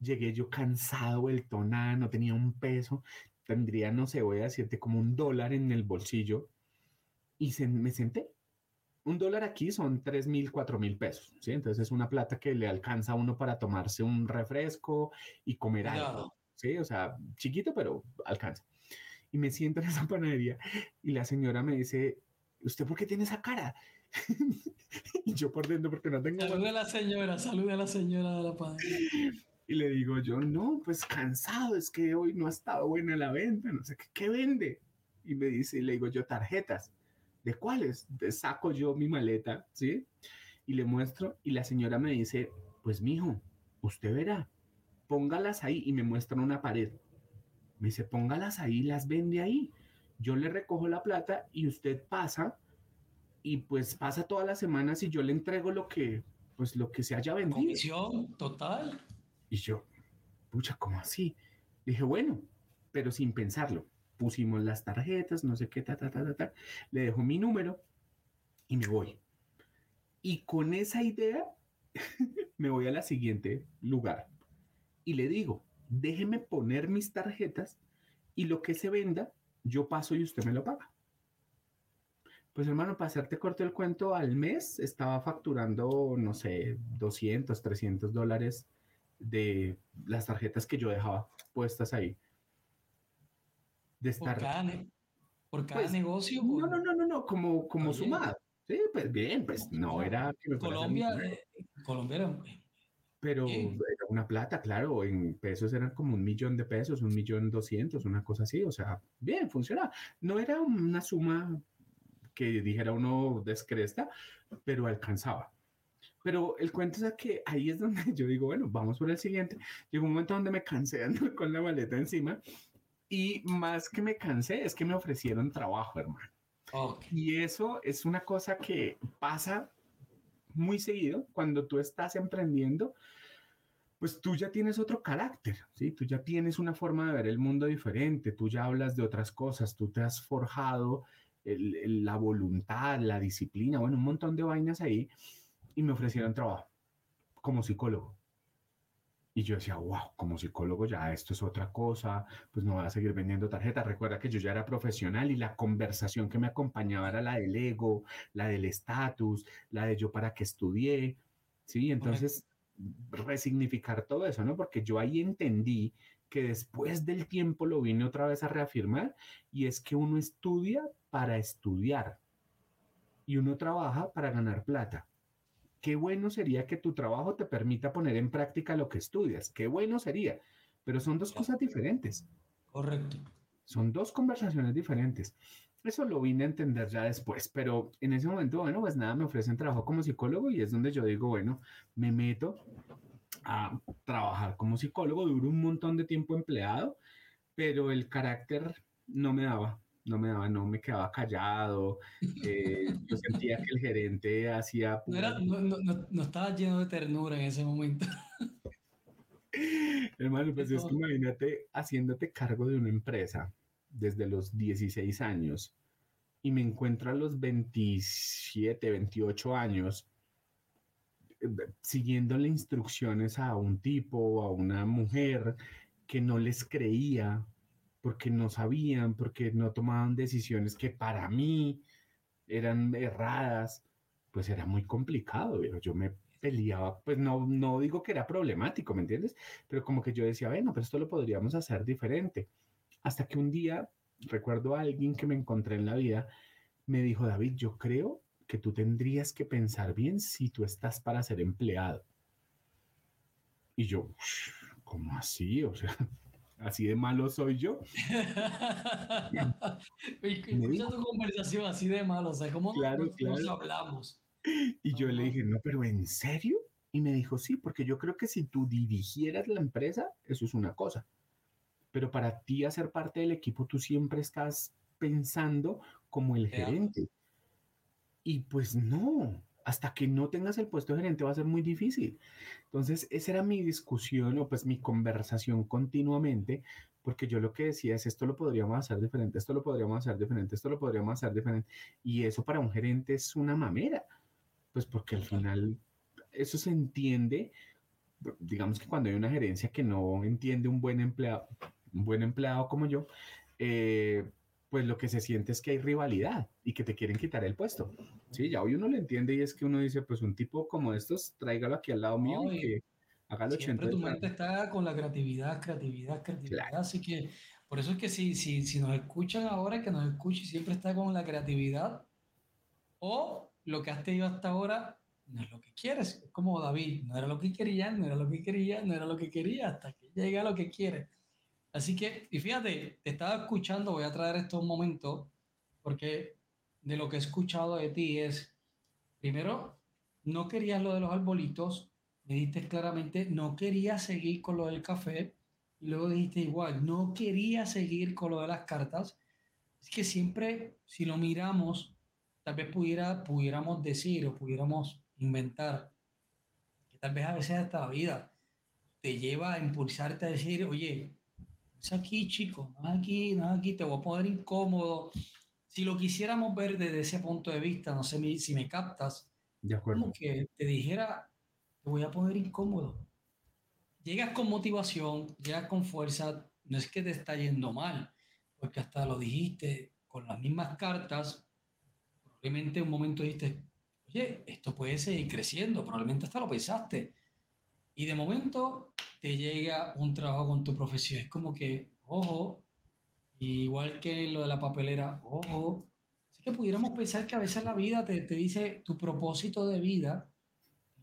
llegué yo cansado, el no tenía un peso, tendría, no sé, voy a decirte, como un dólar en el bolsillo, y me senté un dólar aquí son 3 mil, 4 mil pesos, ¿sí? Entonces es una plata que le alcanza a uno para tomarse un refresco y comer algo, ¿sí? O sea, chiquito, pero alcanza. Y me siento en esa panadería y la señora me dice, ¿usted por qué tiene esa cara? [laughs] y yo por dentro, porque no tengo... Salude a la señora, salude a la señora de la panadería. Y le digo yo, no, pues cansado, es que hoy no ha estado buena la venta, no sé qué, ¿qué vende? Y me dice, y le digo yo, tarjetas. ¿De cuáles? Saco yo mi maleta, ¿sí? Y le muestro y la señora me dice, pues mijo, usted verá, póngalas ahí y me muestra una pared. Me dice, póngalas ahí, las vende ahí. Yo le recojo la plata y usted pasa y pues pasa todas las semanas y yo le entrego lo que, pues lo que se haya vendido. Comisión total. Y yo, pucha, ¿cómo así? Dije, bueno, pero sin pensarlo pusimos las tarjetas, no sé qué, ta, ta, ta, ta, ta. Le dejo mi número y me voy. Y con esa idea [laughs] me voy a la siguiente lugar y le digo, déjeme poner mis tarjetas y lo que se venda, yo paso y usted me lo paga. Pues hermano, para hacerte corto el cuento, al mes estaba facturando, no sé, 200, 300 dólares de las tarjetas que yo dejaba puestas ahí de estar... Por cada, por cada pues, negocio. No, no, no, no, no, como, como sumado. Sí, pues bien, pues no era Colombia, eh, Colombia era... Pero era una plata, claro, en pesos eran como un millón de pesos, un millón doscientos, una cosa así, o sea, bien, funcionaba. No era una suma que dijera uno descresta, pero alcanzaba. Pero el cuento es que ahí es donde [laughs] yo digo, bueno, vamos por el siguiente. Llegó un momento donde me cansé de con la maleta encima y más que me cansé, es que me ofrecieron trabajo, hermano. Y eso es una cosa que pasa muy seguido cuando tú estás emprendiendo, pues tú ya tienes otro carácter, ¿sí? Tú ya tienes una forma de ver el mundo diferente, tú ya hablas de otras cosas, tú te has forjado la voluntad, la disciplina, bueno, un montón de vainas ahí y me ofrecieron trabajo como psicólogo. Y yo decía, wow, como psicólogo ya esto es otra cosa, pues no voy a seguir vendiendo tarjetas. Recuerda que yo ya era profesional y la conversación que me acompañaba era la del ego, la del estatus, la de yo para qué estudié, ¿sí? Entonces, resignificar todo eso, ¿no? Porque yo ahí entendí que después del tiempo lo vine otra vez a reafirmar y es que uno estudia para estudiar y uno trabaja para ganar plata qué bueno sería que tu trabajo te permita poner en práctica lo que estudias, qué bueno sería, pero son dos cosas diferentes. Correcto. Son dos conversaciones diferentes. Eso lo vine a entender ya después, pero en ese momento, bueno, pues nada, me ofrecen trabajo como psicólogo y es donde yo digo, bueno, me meto a trabajar como psicólogo, duro un montón de tiempo empleado, pero el carácter no me daba, no me daba, no me quedaba callado. Eh, yo sentía que el gerente hacía. No, estaba lleno de ternura en ese momento. [laughs] Hermano, pues es que imagínate haciéndote cargo de una empresa desde los 16 años y me encuentro a los 27, 28 años eh, siguiéndole instrucciones a un tipo o a una mujer que no les creía, porque no sabían, porque no tomaban decisiones que para mí eran erradas, pues era muy complicado, pero yo me peleaba, pues no, no digo que era problemático, ¿me entiendes? Pero como que yo decía, bueno, pero esto lo podríamos hacer diferente. Hasta que un día, recuerdo a alguien que me encontré en la vida, me dijo, David, yo creo que tú tendrías que pensar bien si tú estás para ser empleado. Y yo, ¿cómo así? O sea, así de malo soy yo. [laughs] Escucha tu conversación así de malo, o sea, ¿cómo claro, nos, hablamos? Y yo le dije, no, pero ¿en serio? Y me dijo, sí, porque yo creo que si tú dirigieras la empresa, eso es una cosa. Pero para ti hacer parte del equipo, tú siempre estás pensando como el gerente. Y pues no, hasta que no tengas el puesto de gerente va a ser muy difícil. Entonces, esa era mi discusión o pues mi conversación continuamente, porque yo lo que decía es, esto lo podríamos hacer diferente, esto lo podríamos hacer diferente, esto lo podríamos hacer diferente. Y eso para un gerente es una mamera, pues porque al final eso se entiende, digamos que cuando hay una gerencia que no entiende un buen empleado, un buen empleado como yo, eh, pues lo que se siente es que hay rivalidad y que te quieren quitar el puesto. Sí, ya hoy uno lo entiende y es que uno dice, pues un tipo como estos, tráigalo aquí al lado mío y que haga lo Siempre tu mente está con la creatividad, creatividad, creatividad. Así que por eso es que si, si, si nos escuchan ahora, que nos escuchen, siempre está con la creatividad o lo que has tenido hasta ahora no es lo que quieres. Es como David, no era lo que quería, no era lo que quería, no era lo que quería, hasta que llega lo que quiere. Así que, y fíjate, te estaba escuchando, voy a traer esto un momento, porque de lo que he escuchado de ti es, primero, no querías lo de los arbolitos, me dijiste claramente, no querías seguir con lo del café, y luego dijiste igual, no quería seguir con lo de las cartas. Es que siempre, si lo miramos, tal vez pudiera, pudiéramos decir o pudiéramos inventar que tal vez a veces esta vida te lleva a impulsarte a decir, oye, es aquí, chico, no es aquí, no es aquí, te voy a poner incómodo. Si lo quisiéramos ver desde ese punto de vista, no sé si me captas, de acuerdo. como que te dijera, te voy a poner incómodo. Llegas con motivación, llegas con fuerza, no es que te está yendo mal, porque hasta lo dijiste con las mismas cartas, probablemente un momento dijiste, oye, esto puede seguir creciendo, probablemente hasta lo pensaste. Y de momento te llega un trabajo con tu profesión. Es como que, ojo, igual que lo de la papelera, ojo. Así que pudiéramos pensar que a veces la vida te, te dice tu propósito de vida.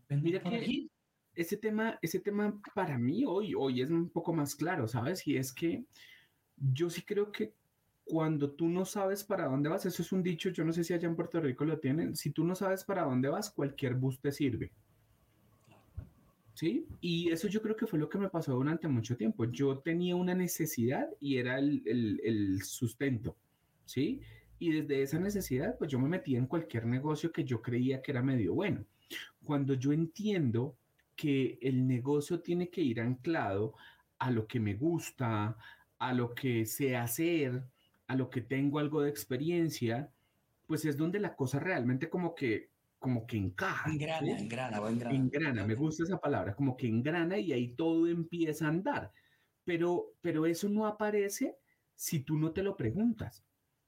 Mira que ese tema, ese tema para mí hoy, hoy es un poco más claro, ¿sabes? Y es que yo sí creo que cuando tú no sabes para dónde vas, eso es un dicho, yo no sé si allá en Puerto Rico lo tienen, si tú no sabes para dónde vas, cualquier bus te sirve. ¿Sí? Y eso yo creo que fue lo que me pasó durante mucho tiempo. Yo tenía una necesidad y era el, el, sustento, ¿sí? Y desde esa necesidad, pues yo me metía en cualquier negocio que yo creía que era medio bueno. Cuando yo entiendo que el negocio tiene que ir anclado a lo que me gusta, a lo que sé hacer, a lo que tengo algo de experiencia, pues es donde la cosa realmente como que como que encaja. Engrana, engrana, o engrana. Engrana, me gusta esa palabra, como que engrana y ahí todo empieza a andar. Pero, pero eso no aparece si tú no te lo preguntas.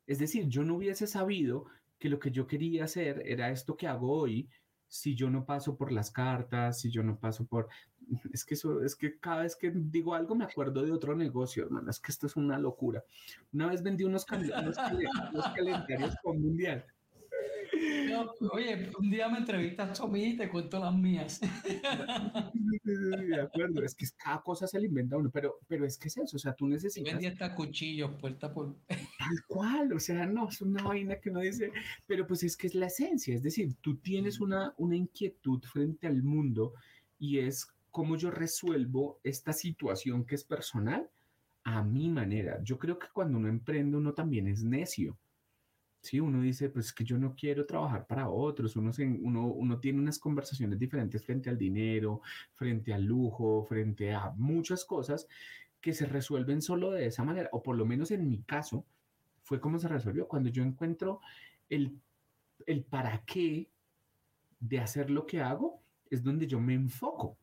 Es decir, yo no hubiese sabido que lo que yo quería hacer era esto que hago hoy, si yo no paso por las cartas, si yo no paso por... [laughs] Es que eso, es que cada vez que digo algo me acuerdo de otro negocio, hermano, es que esto es una locura. Una vez vendí unos, calendarios con Mundial oye, un día me entrevistas a mí y te cuento las mías. De acuerdo, es que cada cosa se le inventa uno, pero, pero es que es eso, o sea, tú necesitas... Vendí hasta cuchillos, puerta por... Tal cual, o sea, no, es una vaina que no dice, pero pues es que es la esencia, es decir, tú tienes una, una inquietud frente al mundo y es cómo yo resuelvo esta situación que es personal a mi manera. Yo creo que cuando uno emprende uno también es necio Sí, uno dice, pues es que yo no quiero trabajar para otros, uno, uno, uno tiene unas conversaciones diferentes frente al dinero, frente al lujo, frente a muchas cosas que se resuelven solo de esa manera, o por lo menos en mi caso, fue como se resolvió. Cuando yo encuentro el, el para qué de hacer lo que hago, es donde yo me enfoco.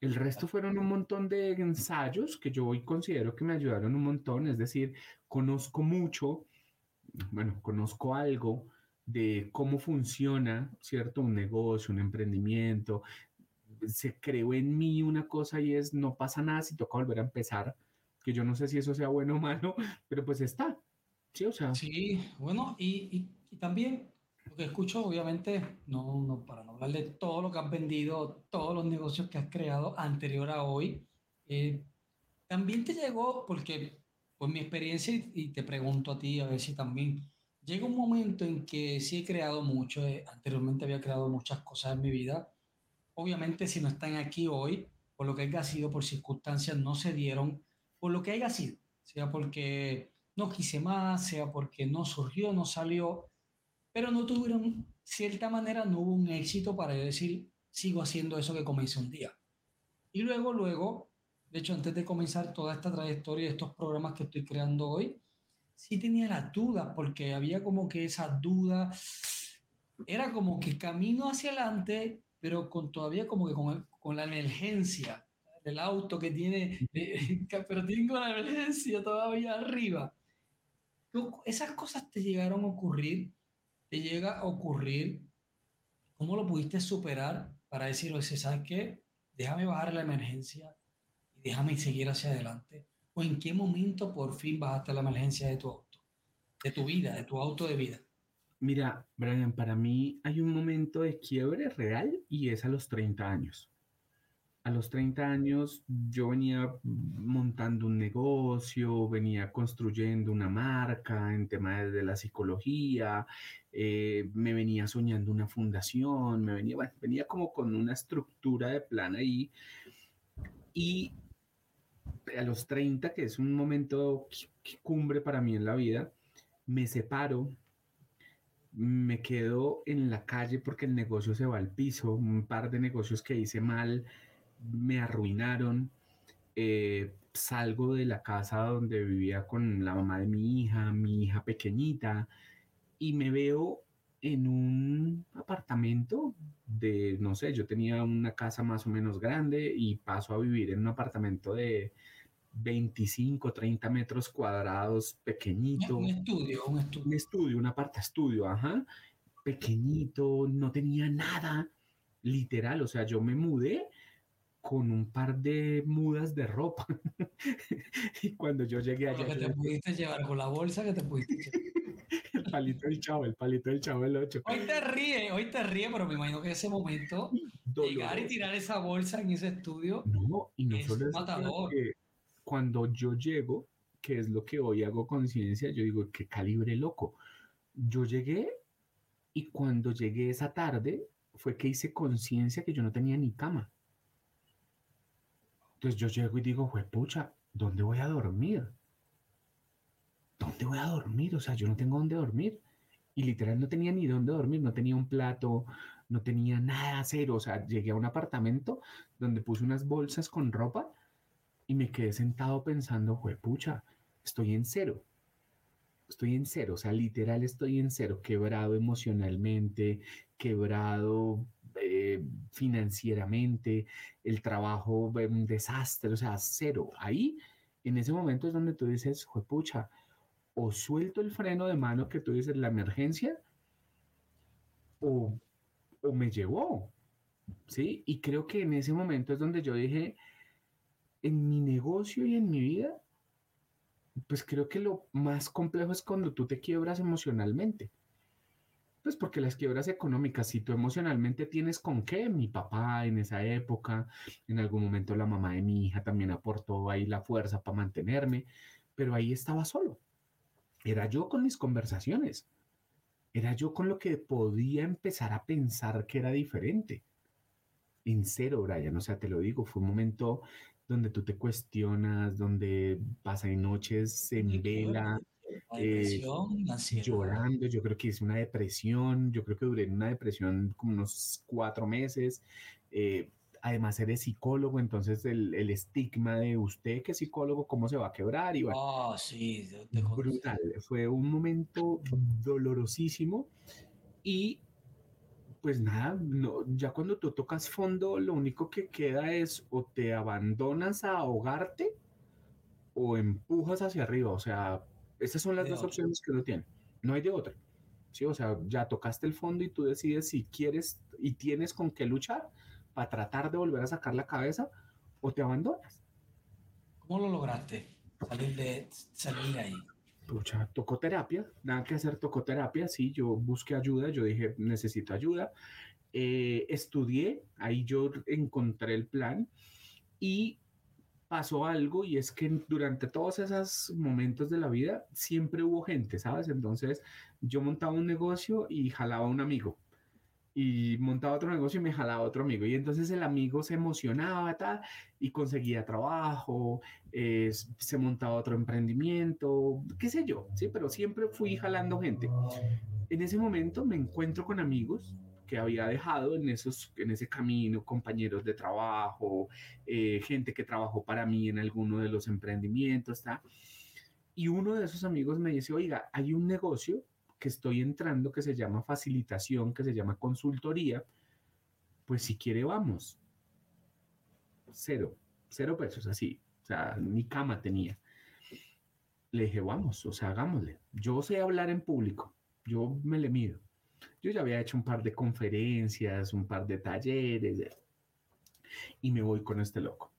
El resto fueron un montón de ensayos que yo hoy considero que me ayudaron un montón, es decir, conozco mucho bueno, conozco algo de cómo funciona, ¿cierto? Un negocio, un emprendimiento. Se creó en mí una cosa y es, no pasa nada si toca volver a empezar, que yo no sé si eso sea bueno o malo, [laughs] pero pues está. Sí, o sea. Sí, bueno, y, y, también lo que escucho, obviamente, no, no, para no hablar de todo lo que has vendido, todos los negocios que has creado anterior a hoy, eh, también te llegó, porque pues mi experiencia, y te pregunto a ti a ver si también, llega un momento en que sí he creado mucho, eh, anteriormente había creado muchas cosas en mi vida, obviamente si no están aquí hoy, por lo que haya sido, por circunstancias no se dieron, por lo que haya sido, sea porque no quise más, sea porque no surgió, no salió, pero no tuvieron, cierta manera, no hubo un éxito para decir, sigo haciendo eso que comencé un día. Y luego, luego, de hecho, antes de comenzar toda esta trayectoria estos programas que estoy creando hoy, sí tenía las dudas, porque había como que esas dudas, era como que camino hacia adelante, pero con todavía como que con, con la emergencia del auto que tiene, [laughs] pero tengo la emergencia todavía arriba. Esas cosas te llegaron a ocurrir, te llega a ocurrir, ¿cómo lo pudiste superar para decir, oye, ¿sabes qué? Déjame bajar la emergencia, déjame seguir hacia adelante? ¿O en qué momento por fin bajaste la emergencia de tu auto, de tu vida, de tu auto de vida? Mira, Brian, para mí hay un momento de quiebre real y es a los 30 años. A los 30 años yo venía montando un negocio, venía construyendo una marca en temas de la psicología, eh, me venía soñando una fundación, me venía, bueno, venía como con una estructura de plan ahí. Y a los 30, que es un momento cumbre para mí en la vida, me separo, me quedo en la calle porque el negocio se va al piso, un par de negocios que hice mal me arruinaron, eh, salgo de la casa donde vivía con la mamá de mi hija, mi hija pequeñita, y me veo en un apartamento de, no sé, yo tenía una casa más o menos grande y paso a vivir en un apartamento de 25, 30 metros cuadrados, pequeñito. Un estudio, un estudio. Un estudio, un aparta estudio, ajá. Pequeñito, no tenía nada, literal, o sea, yo me mudé con un par de mudas de ropa. [laughs] y cuando yo llegué allá... que te pudiste llevar con la bolsa que te pudiste llevar. [laughs] el palito del chavo, el palito del chavo el 8. Hoy te ríe, hoy te ríe, pero me imagino que ese momento, llegar y tirar esa bolsa en ese estudio, no, y no es solo matador. Cuando yo llego, que es lo que hoy hago conciencia, yo digo, qué calibre loco. Yo llegué y cuando llegué esa tarde fue que hice conciencia que yo no tenía ni cama. Entonces yo llego y digo, pucha, ¿dónde voy a dormir? ¿dónde voy a dormir? O sea, yo no tengo dónde dormir. Y literal no tenía ni dónde dormir, no tenía un plato, no tenía nada cero. O sea, llegué a un apartamento donde puse unas bolsas con ropa y me quedé sentado pensando, pucha, estoy en cero. Estoy en cero, o sea, literal estoy en cero, quebrado emocionalmente, quebrado eh, financieramente, el trabajo un desastre, o sea, cero. Ahí, en ese momento es donde tú dices, pucha, o suelto el freno de mano que tú dices, la emergencia, o, o me llevó, ¿sí? Y creo que en ese momento es donde yo dije, en mi negocio y en mi vida, pues creo que lo más complejo es cuando tú te quiebras emocionalmente. Pues porque las quiebras económicas, si tú emocionalmente tienes con qué, mi papá en esa época, en algún momento la mamá de mi hija también aportó ahí la fuerza para mantenerme, pero ahí estaba solo. Era yo con mis conversaciones. Era yo con lo que podía empezar a pensar que era diferente. En cero, Brian, o sea, te lo digo, fue un momento donde tú te cuestionas, donde pasan noches en vela, eh, llorando, yo creo que es una depresión, yo creo que duré en una depresión como unos cuatro meses. Eh, además eres psicólogo, entonces el, el, estigma de usted que es psicólogo, ¿cómo se va a quebrar? Y oh, sí, brutal. Fue un momento dolorosísimo y pues nada, no, ya cuando tú tocas fondo, lo único que queda es o te abandonas a ahogarte o empujas hacia arriba. O sea, esas son las dos opciones que uno tiene. No hay de otra. Sí, o sea, ya tocaste el fondo y tú decides si quieres y tienes con qué luchar para tratar de volver a sacar la cabeza o te abandonas. ¿Cómo lo lograste? Salir de, salir de ahí pucha, tocó terapia, nada que hacer, tocó terapia, sí, yo busqué ayuda, yo dije, necesito ayuda, eh, estudié, ahí yo encontré el plan y pasó algo y es que durante todos esos momentos de la vida siempre hubo gente, ¿sabes? Entonces yo montaba un negocio y jalaba a un amigo y montaba otro negocio y me jalaba otro amigo. Y entonces el amigo se emocionaba tal, y conseguía trabajo, eh, se montaba otro emprendimiento, qué sé yo, sí, pero siempre fui jalando gente. En ese momento me encuentro con amigos que había dejado en, esos, en ese camino, compañeros de trabajo, eh, gente que trabajó para mí en alguno de los emprendimientos, ¿está? Y uno de esos amigos me dice, oiga, hay un negocio que estoy entrando que se llama facilitación, que se llama consultoría, pues si quiere vamos. Cero, cero pesos, así. O sea, ni cama tenía. Le dije, vamos, o sea, hagámosle. Yo sé hablar en público, yo me le mido. Yo ya había hecho un par de conferencias, un par de talleres, y me voy con este loco.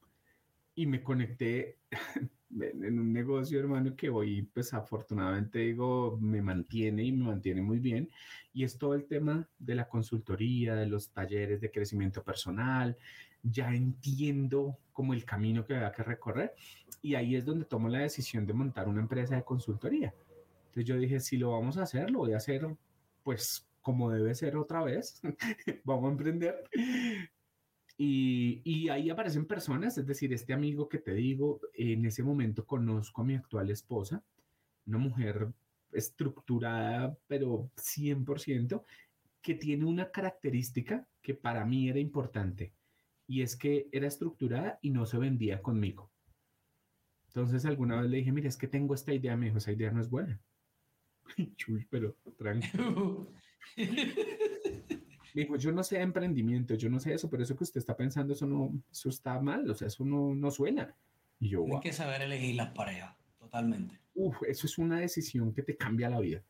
Y me conecté [laughs] en un negocio, hermano, que hoy, pues afortunadamente digo, me mantiene y me mantiene muy bien. Y es todo el tema de la consultoría, de los talleres de crecimiento personal. Ya entiendo como el camino que había que recorrer. Y ahí es donde tomo la decisión de montar una empresa de consultoría. Entonces yo dije, si lo vamos a hacer, lo voy a hacer pues como debe ser otra vez. [laughs] vamos a emprender. Y, ahí aparecen personas, es decir, este amigo que te digo, en ese momento conozco a mi actual esposa, una mujer estructurada, pero 100%, que tiene una característica que para mí era importante, y es que era estructurada y no se vendía conmigo. Entonces alguna vez le dije, mira, es que tengo esta idea, me dijo, esa idea no es buena. [laughs] Chuy, pero tranquilo. [laughs] Me dijo, yo no sé emprendimiento, yo no sé eso, pero eso que usted está pensando, eso no, eso está mal, o sea, eso no, no suena. Y yo, Hay que saber elegir las parejas, totalmente. Uf, eso es una decisión que te cambia la vida.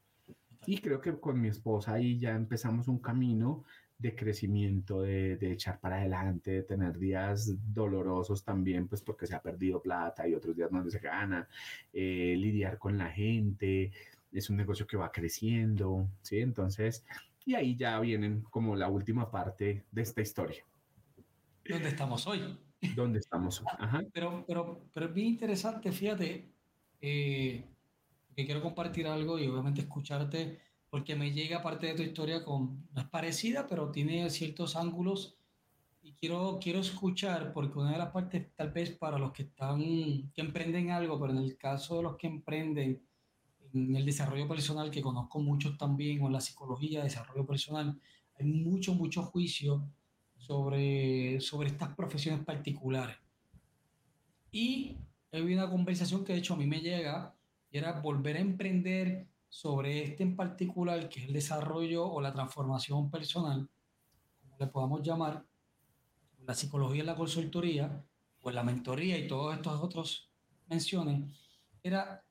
Y creo que con mi esposa ahí ya empezamos un camino de crecimiento, de, de, echar para adelante, de tener días dolorosos también, pues porque se ha perdido plata y otros días donde se gana, eh, lidiar con la gente, es un negocio que va creciendo, ¿sí? Entonces, y ahí ya vienen como la última parte de esta historia. ¿Dónde estamos hoy? ¿Dónde estamos hoy? Ajá. Pero, pero, pero es bien interesante, fíjate, eh, que quiero compartir algo y obviamente escucharte, porque me llega parte de tu historia con, no es parecida, pero tiene ciertos ángulos y quiero, quiero escuchar, porque una de las partes, tal vez para los que están, que emprenden algo, pero en el caso de los que emprenden, en el desarrollo personal, que conozco muchos también, o en la psicología, desarrollo personal, hay mucho, mucho juicio sobre, sobre estas profesiones particulares. Y hay una conversación que de hecho a mí me llega, y era volver a emprender sobre este en particular, que es el desarrollo o la transformación personal, como le podamos llamar, la psicología y la consultoría, pues la mentoría y todos estos otros menciones, era,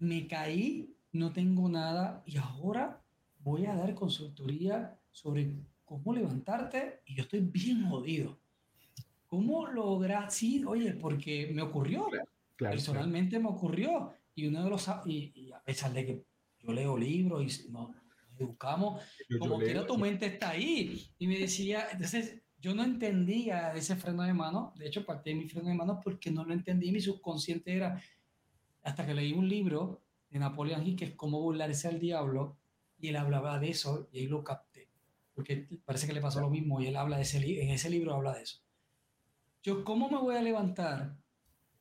me caí, no tengo nada y ahora voy a dar consultoría sobre cómo levantarte y yo estoy bien jodido. ¿Cómo lograr? Sí, oye, porque me ocurrió. Personalmente me ocurrió. Y uno de los. Y, a pesar de que yo leo libros y nos, educamos, como que tu mente está ahí. Y me decía, entonces yo no entendía ese freno de mano. De hecho, parte de mi freno de mano porque no lo entendí. Mi subconsciente era. Hasta que leí un libro de Napoleón Hill que es Cómo burlarse al diablo. Y él hablaba de eso y ahí lo capté. Porque parece que le pasó lo mismo y él habla de ese, en ese libro habla de eso. Yo, ¿cómo me voy a levantar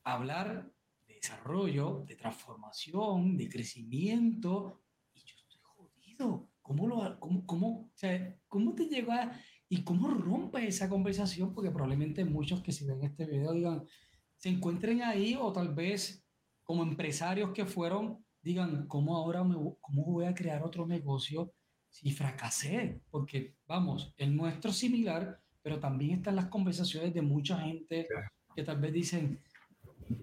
a hablar de desarrollo, de transformación, de crecimiento? Y yo estoy jodido. ¿Cómo, lo, cómo, cómo, o sea, ¿cómo te llega y cómo rompes esa conversación? Porque probablemente muchos que si ven este video digan, se encuentren ahí o tal vez como empresarios que fueron, digan, ¿cómo ahora me, cómo voy a crear otro negocio si fracasé? Porque, vamos, el nuestro similar, pero también están las conversaciones de mucha gente que tal vez dicen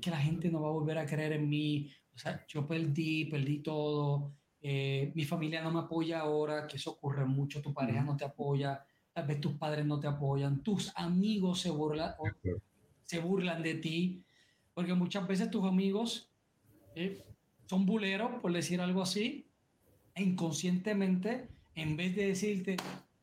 que la gente no va a volver a creer en mí, o sea, yo perdí, perdí todo, eh, mi familia no me apoya ahora, que eso ocurre mucho, tu pareja no te apoya, tal vez tus padres no te apoyan, tus amigos se burlan, se burlan de ti, porque muchas veces tus amigos son buleros, por decir algo así, e inconscientemente, en vez de decirte,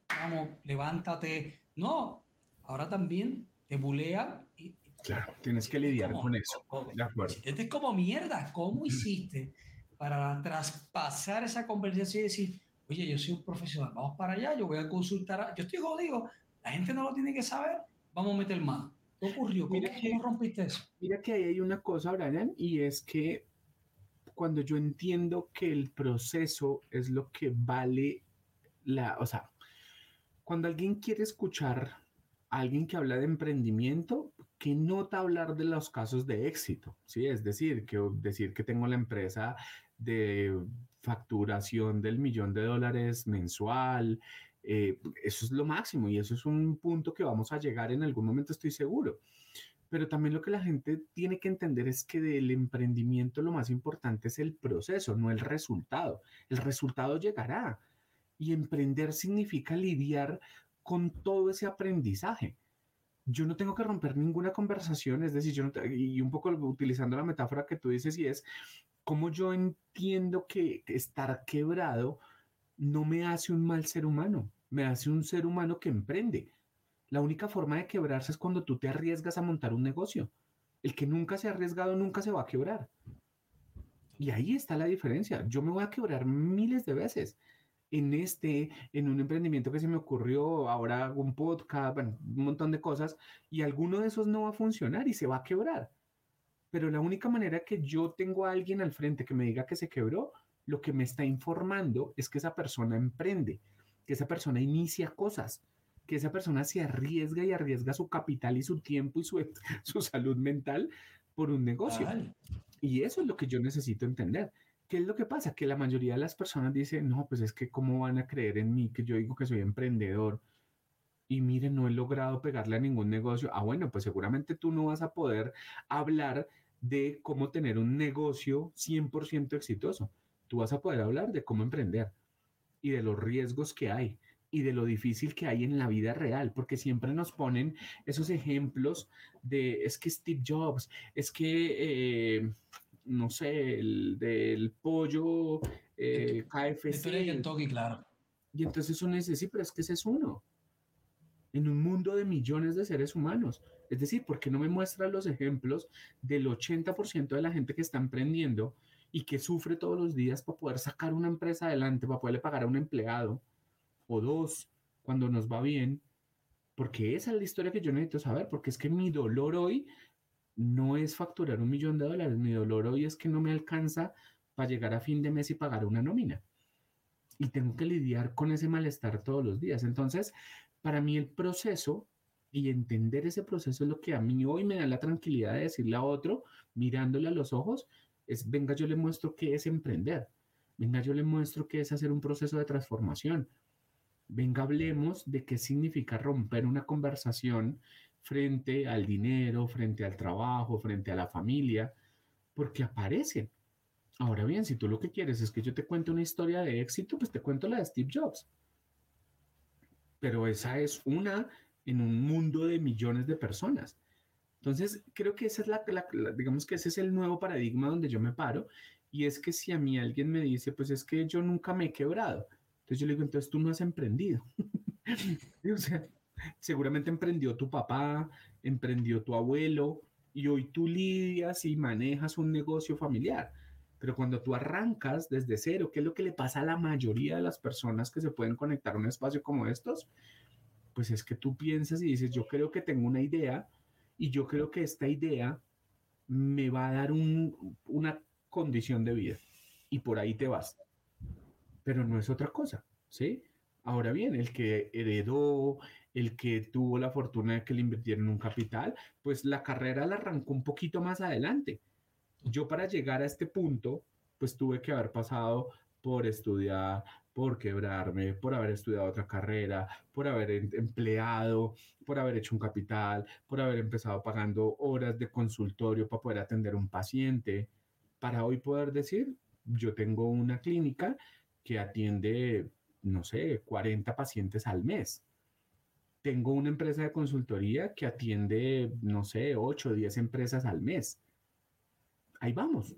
vamos, levántate, no, ahora también te bulea y... Claro, tienes que lidiar con eso. de acuerdo. Es como mierda, ¿cómo hiciste para traspasar esa conversación y decir, oye, yo soy un profesional, vamos para allá, yo voy a consultar, yo estoy jodido, la gente no lo tiene que saber, vamos a meter mano. ¿Qué ocurrió? ¿Cómo, ¿Cómo, rompiste eso? Mira que ahí hay una cosa, Brian, y es que cuando yo entiendo que el proceso es lo que vale la, o sea, cuando alguien quiere escuchar a alguien que habla de emprendimiento, que nota hablar de los casos de éxito, ¿sí? Es decir, que decir que tengo la empresa de facturación del millón de dólares mensual, eh, eso es lo máximo y eso es un punto que vamos a llegar en algún momento, estoy seguro. Pero también lo que la gente tiene que entender es que del emprendimiento lo más importante es el proceso, no el resultado. El resultado llegará y emprender significa lidiar con todo ese aprendizaje. Yo no tengo que romper ninguna conversación, es decir, yo no y un poco utilizando la metáfora que tú dices, y es como yo entiendo que estar quebrado no me hace un mal ser humano, me hace un ser humano que emprende. La única forma de quebrarse es cuando tú te arriesgas a montar un negocio. El que nunca se ha arriesgado nunca se va a quebrar. Y ahí está la diferencia. Yo me voy a quebrar miles de veces en este, en un emprendimiento que se me ocurrió, ahora hago un podcast, un montón de cosas, y alguno de esos no va a funcionar y se va a quebrar. Pero la única manera que yo tengo a alguien al frente que me diga que se quebró, lo que me está informando es que esa persona emprende, que esa persona inicia cosas, que esa persona se arriesga y arriesga su capital y su tiempo y su, [laughs] su salud mental por un negocio. Y eso es lo que yo necesito entender. ¿Qué es lo que pasa? Que la mayoría de las personas dicen, no, pues es que cómo van a creer en mí que yo digo que soy emprendedor y miren, no he logrado pegarle a ningún negocio. Ah, bueno, pues seguramente tú no vas a poder hablar de cómo tener un negocio 100% exitoso. Tú vas a poder hablar de cómo emprender y de los riesgos que hay y de lo difícil que hay en la vida real, porque siempre nos ponen esos ejemplos de, es que Steve Jobs, es que... Eh, no sé, el del pollo, eh, KFC. claro. Y entonces uno dice, sí, pero es que ese es uno. En un mundo de millones de seres humanos. Es decir, ¿por qué no me muestra los ejemplos del 80% de la gente que está emprendiendo y que sufre todos los días para poder sacar una empresa adelante, para poderle pagar a un empleado o dos cuando nos va bien? Porque esa es la historia que yo necesito saber, porque es que mi dolor hoy no es facturar un millón de dólares. Mi dolor hoy es que no me alcanza para llegar a fin de mes y pagar una nómina. Y tengo que lidiar con ese malestar todos los días. Entonces, para mí el proceso y entender ese proceso es lo que a mí hoy me da la tranquilidad de decirle a otro, mirándole a los ojos, es, venga, yo le muestro qué es emprender. Venga, yo le muestro qué es hacer un proceso de transformación. Venga, hablemos de qué significa romper una conversación frente al dinero, frente al trabajo, frente a la familia, porque aparecen. Ahora bien, si tú lo que quieres es que yo te cuente una historia de éxito, pues te cuento la de Steve Jobs. Pero esa es una en un mundo de millones de personas. Entonces, creo que es la, digamos que ese es el nuevo paradigma donde yo me paro. Y es que si a mí alguien me dice, pues es que yo nunca me he quebrado. Entonces yo le digo, entonces tú no has emprendido. [laughs] o sea, seguramente emprendió tu papá, emprendió tu abuelo, y hoy tú lidias y manejas un negocio familiar. Pero cuando tú arrancas desde cero, ¿qué es lo que le pasa a la mayoría de las personas que se pueden conectar a un espacio como estos? Pues es que tú piensas y dices, yo creo que tengo una idea y yo creo que esta idea me va a dar una condición de vida y por ahí te vas. Pero no es otra cosa, ¿sí? Ahora bien, el que heredó, el que tuvo la fortuna de que le invirtieron un capital, pues la carrera la arrancó un poquito más adelante yo para llegar a este punto, pues tuve que haber pasado por estudiar, por quebrarme, por haber estudiado otra carrera, por haber em, empleado, por haber hecho un capital, por haber empezado pagando horas de consultorio para poder atender un paciente, para hoy poder decir, yo tengo una clínica que atiende, no sé, 40 pacientes al mes. Tengo una empresa de consultoría que atiende, no sé, 8 o 10 empresas al mes ahí vamos,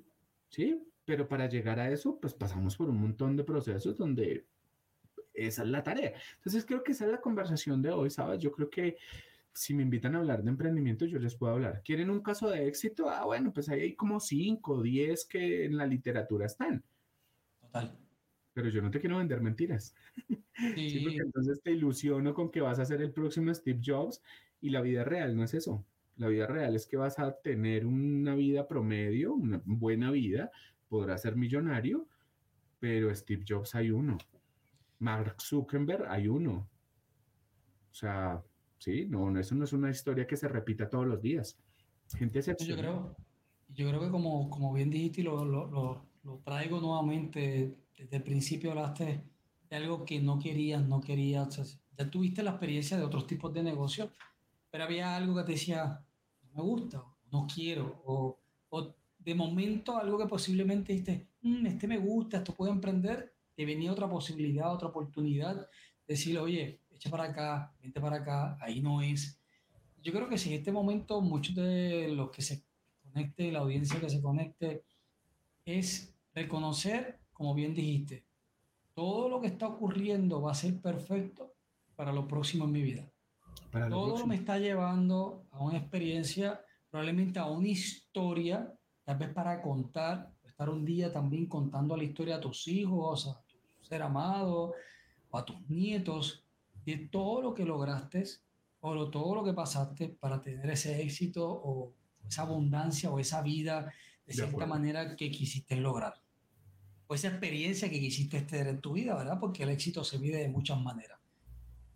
¿sí? Pero para llegar a eso, pues pasamos por un montón de procesos donde esa es la tarea. Entonces creo que esa es la conversación de hoy, ¿sabes? Yo creo que si me invitan a hablar de emprendimiento, yo les puedo hablar. ¿Quieren un caso de éxito? Ah, bueno, pues ahí hay como 5, 10 que en la literatura están. Total. Pero yo no te quiero vender mentiras. [laughs] Sí. porque entonces te ilusiono con que vas a ser el próximo Steve Jobs y la vida real no es eso. La vida real es que vas a tener una vida promedio, una buena vida, podrás ser millonario, pero Steve Jobs hay uno. Mark Zuckerberg hay uno. O sea, sí, no, eso no es una historia que se repita todos los días. Gente Yo creo, yo creo que como, como bien dijiste y lo, lo, lo, traigo nuevamente, desde el principio hablaste de algo que no querías, no querías. ya tuviste la experiencia de otros tipos de negocios pero había algo que te decía, no me gusta, no quiero, o, o de momento algo que posiblemente dijiste, mm, este me gusta, esto puedo emprender, te venía otra posibilidad, otra oportunidad, decirle, oye, echa para acá, vente para acá, ahí no es. Yo creo que si en este momento muchos de los que se conecten, la audiencia que se conecte, es reconocer, como bien dijiste, todo lo que está ocurriendo va a ser perfecto para lo próximo en mi vida. Todo me está llevando a una experiencia, probablemente a una historia, tal vez para contar, estar un día también contando la historia a tus hijos, a tu ser amado, o a tus nietos, de todo lo que lograste o todo lo que pasaste para tener ese éxito o esa abundancia o esa vida de, cierta manera que quisiste lograr. O esa experiencia que quisiste tener en tu vida, ¿verdad? Porque el éxito se mide de muchas maneras.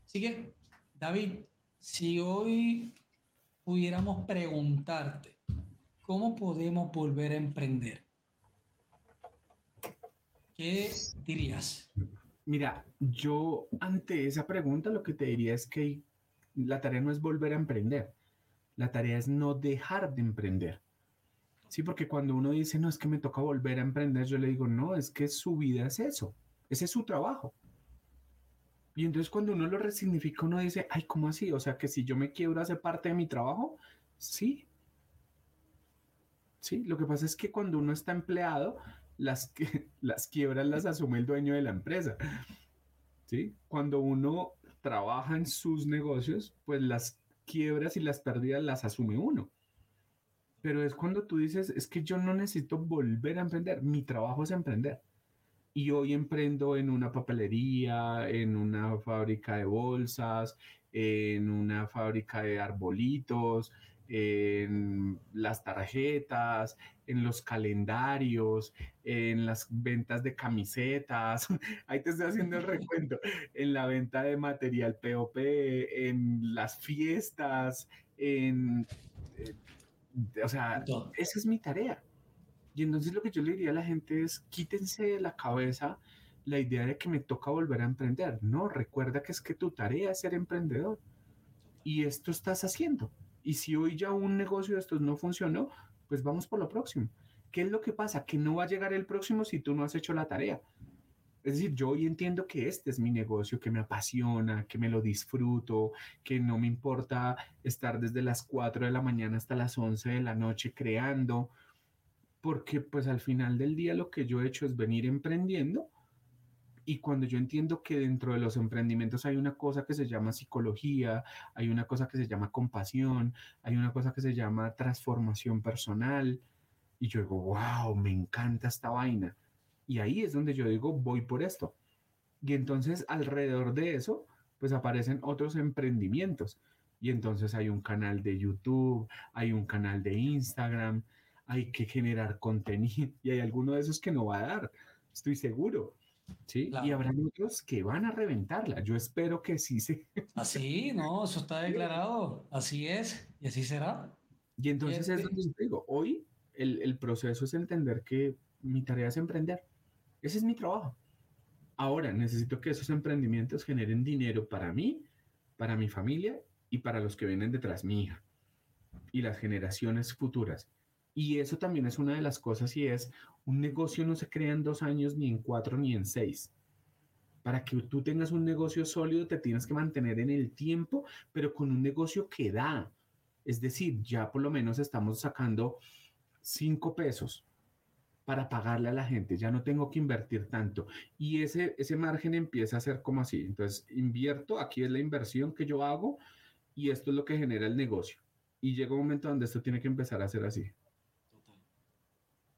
Así que, David, si hoy pudiéramos preguntarte, ¿cómo podemos volver a emprender? ¿Qué dirías? Mira, yo ante esa pregunta lo que te diría es que la tarea no es volver a emprender, la tarea es no dejar de emprender. Sí, porque cuando uno dice, no, es que me toca volver a emprender, yo le digo, no, es que su vida es eso, ese es su trabajo. Y entonces cuando uno lo resignifica, uno dice, ay, ¿cómo así? O sea, que si yo me quiebro hace parte de mi trabajo, sí. Sí, lo que pasa es que cuando uno está empleado, las, [laughs] las quiebras las asume el dueño de la empresa. ¿Sí? Cuando uno trabaja en sus negocios, pues las quiebras y las pérdidas las asume uno. Pero es cuando tú dices, es que yo no necesito volver a emprender, mi trabajo es emprender y hoy emprendo en una papelería, en una fábrica de bolsas, en una fábrica de arbolitos, en las tarjetas, en los calendarios, en las ventas de camisetas, [laughs] ahí te estoy haciendo el recuento, en la venta de material POP, en las fiestas, en... O sea, esa es mi tarea. Y entonces lo que yo le diría a la gente es, quítense de la cabeza la idea de que me toca volver a emprender. No, recuerda que es que tu tarea es ser emprendedor. Y esto estás haciendo. Y si hoy ya un negocio de estos no funcionó, pues vamos por lo próximo. ¿Qué es lo que pasa? Que no va a llegar el próximo si tú no has hecho la tarea. Es decir, yo hoy entiendo que este es mi negocio, que me apasiona, que me lo disfruto, que no me importa estar desde las 4 de la mañana hasta las 11 de la noche creando, porque pues al final del día lo que yo he hecho es venir emprendiendo. Y cuando yo entiendo que dentro de los emprendimientos hay una cosa que se llama psicología, hay una cosa que se llama compasión, hay una cosa que se llama transformación personal, y yo digo, wow, me encanta esta vaina y ahí es donde yo digo, voy por esto. Y entonces alrededor de eso, pues aparecen otros emprendimientos. Y entonces hay un canal de YouTube, hay un canal de Instagram, hay que generar contenido y hay alguno de esos que no va a dar, estoy seguro. ¿sí? Y habrá otros que van a reventarla. Yo espero que sí se... [laughs] Así, no, eso está declarado. Así es y así será. Y entonces es donde digo, hoy el, el proceso es entender que mi tarea es emprender. Ese es mi trabajo. Ahora necesito que esos emprendimientos generen dinero para mí, para mi familia y para los que vienen detrás mi y las generaciones futuras. Y eso también es una de las cosas y es, un negocio no se crea en dos años, ni en cuatro, ni en seis. Para que tú tengas un negocio sólido, te tienes que mantener en el tiempo, pero con un negocio que da. Es decir, ya por lo menos estamos sacando cinco pesos para pagarle a la gente, ya no tengo que invertir tanto. Y ese, ese margen empieza a ser como así. Entonces, invierto, aquí es la inversión que yo hago y esto es lo que genera el negocio. Y llega un momento donde esto tiene que empezar a ser así.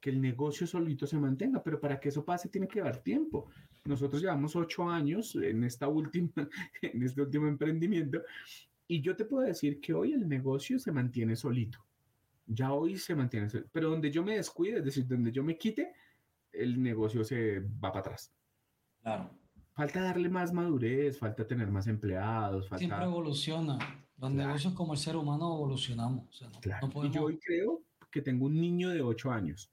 Que el negocio solito se mantenga, pero para que eso pase tiene que dar tiempo. Nosotros llevamos ocho años en, esta última, [laughs] en este último emprendimiento y yo te puedo decir que hoy el negocio se mantiene solito ya hoy se mantiene, pero donde yo me descuide, es decir, donde yo me quite, el negocio se va para atrás. Claro. Falta darle más madurez, falta tener más empleados. Falta... Siempre evoluciona. Los negocios como el ser humano evolucionamos. Y yo hoy creo que tengo un niño de 8 años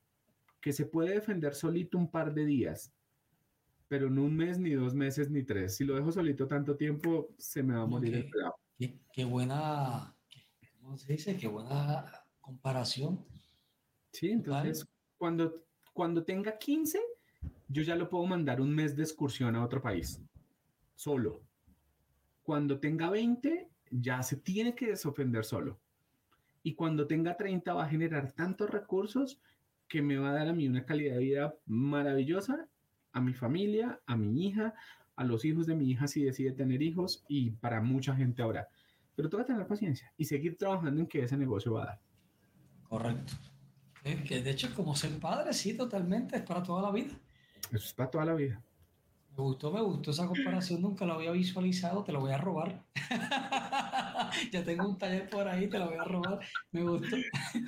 que se puede defender solito un par de días, pero no un mes, ni dos meses, ni tres. Si lo dejo solito tanto tiempo, se me va a morir el pelado. Qué, qué buena, ¿cómo se dice? Qué buena comparación. Sí, entonces cuando, cuando tenga 15, yo ya lo puedo mandar un mes de excursión a otro país, solo. Cuando tenga 20, ya se tiene que desofender solo. Y cuando tenga 30 va a generar tantos recursos que me va a dar a mí una calidad de vida maravillosa, a mi familia, a mi hija, a los hijos de mi hija si decide tener hijos y para mucha gente ahora. Pero que tener paciencia y seguir trabajando en que ese negocio va a dar. Correcto. que de hecho, como ser padre, sí, totalmente, es para toda la vida. Eso es para toda la vida. Me gustó, me gustó esa comparación, nunca la había visualizado, te lo voy a robar. [laughs] ya tengo un taller por ahí, te lo voy a robar, me gustó.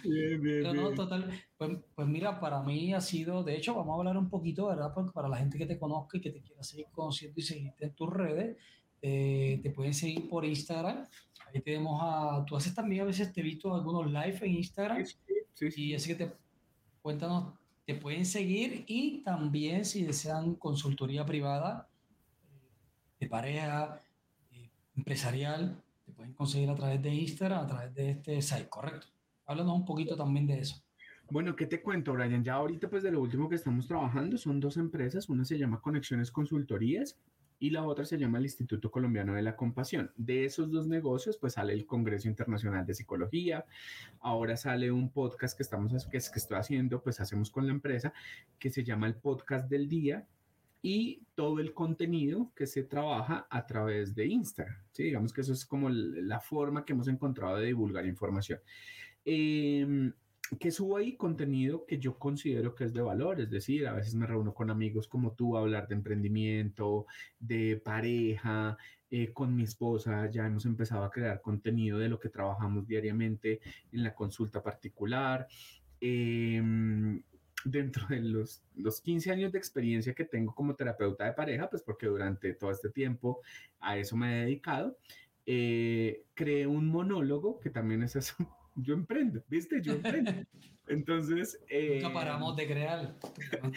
Bien, bien, Pero no, total, pues, pues, mira, para mí ha sido, de hecho, vamos a hablar un poquito, ¿verdad? Porque para la gente que te conozca y que te quiera seguir conociendo y seguirte en tus redes, eh, te pueden seguir por Instagram, Ahí tenemos a. Tú haces también a veces, te he visto algunos live en Instagram. Sí, sí, Y así que te. Cuéntanos, te pueden seguir y también si desean consultoría privada eh, de pareja, eh, empresarial, te pueden conseguir a través de Instagram, a través de este site, ¿correcto? Háblanos un poquito también de eso. Bueno, ¿qué te cuento, Brian? Ya ahorita, pues de lo último que estamos trabajando son dos empresas. Una se llama Conexiones Consultorías y la otra se llama el Instituto Colombiano de la Compasión. De esos dos negocios, pues sale el Congreso Internacional de Psicología, ahora sale un podcast que, estamos, que, que estoy haciendo, pues hacemos con la empresa, que se llama el Podcast del Día, y todo el contenido que se trabaja a través de Instagram. ¿sí? Digamos que eso es como la forma que hemos encontrado de divulgar información. Eh, que subo ahí contenido que yo considero que es de valor, es decir, a veces me reúno con amigos como tú a hablar de emprendimiento, de pareja, eh, con mi esposa ya hemos empezado a crear contenido de lo que trabajamos diariamente en la consulta particular. Em, dentro de los, los 15 años de experiencia que tengo como terapeuta de pareja, pues porque durante todo este tiempo a eso me he dedicado, eh, creé un monólogo, que también es eso, yo emprendo, ¿viste? Yo emprendo. Entonces... Eh, nunca paramos de crear,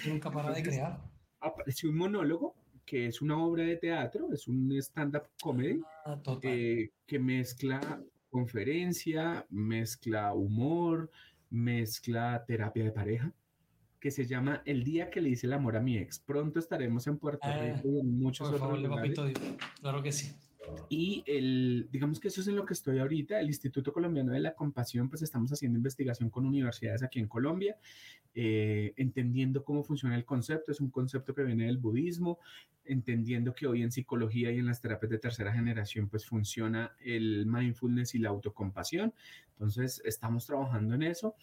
nunca para de crear. Apareció un monólogo que es una obra de teatro, es un stand-up comedy ah, eh, que mezcla conferencia, mezcla humor, mezcla terapia de pareja, que se llama El día que le hice el amor a mi ex. Pronto estaremos en Puerto ah, Rico y en muchos otros lugares. Claro que sí. Y el, digamos que eso es en lo que estoy ahorita. El Instituto Colombiano de la Compasión, pues estamos haciendo investigación con universidades aquí en Colombia, eh, entendiendo cómo funciona el concepto. Es un concepto que viene del budismo, entendiendo que hoy en psicología y en las terapias de tercera generación, pues funciona el mindfulness y la autocompasión. Entonces, estamos trabajando en eso.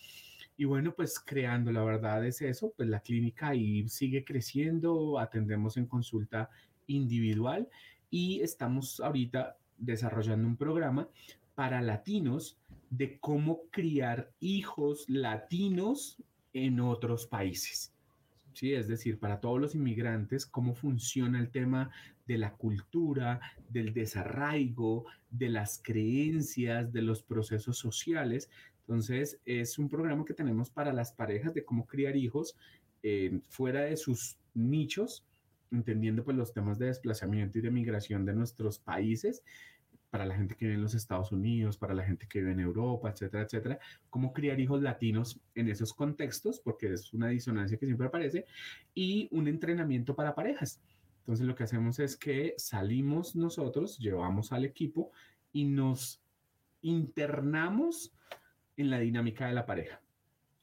Y bueno, pues creando, la verdad es eso, pues la clínica ahí sigue creciendo, atendemos en consulta individual y estamos ahorita desarrollando un programa para latinos de cómo criar hijos latinos en otros países. Sí, es decir, para todos los inmigrantes, cómo funciona el tema de la cultura, del desarraigo, de las creencias, de los procesos sociales. Entonces, es un programa que tenemos para las parejas de cómo criar hijos eh, fuera de sus nichos entendiendo pues los temas de desplazamiento y de migración de nuestros países, para la gente que vive en los Estados Unidos, para la gente que vive en Europa, etcétera, etcétera, cómo criar hijos latinos en esos contextos, porque es una disonancia que siempre aparece, y un entrenamiento para parejas. Entonces lo que hacemos es que salimos nosotros, llevamos al equipo y nos internamos en la dinámica de la pareja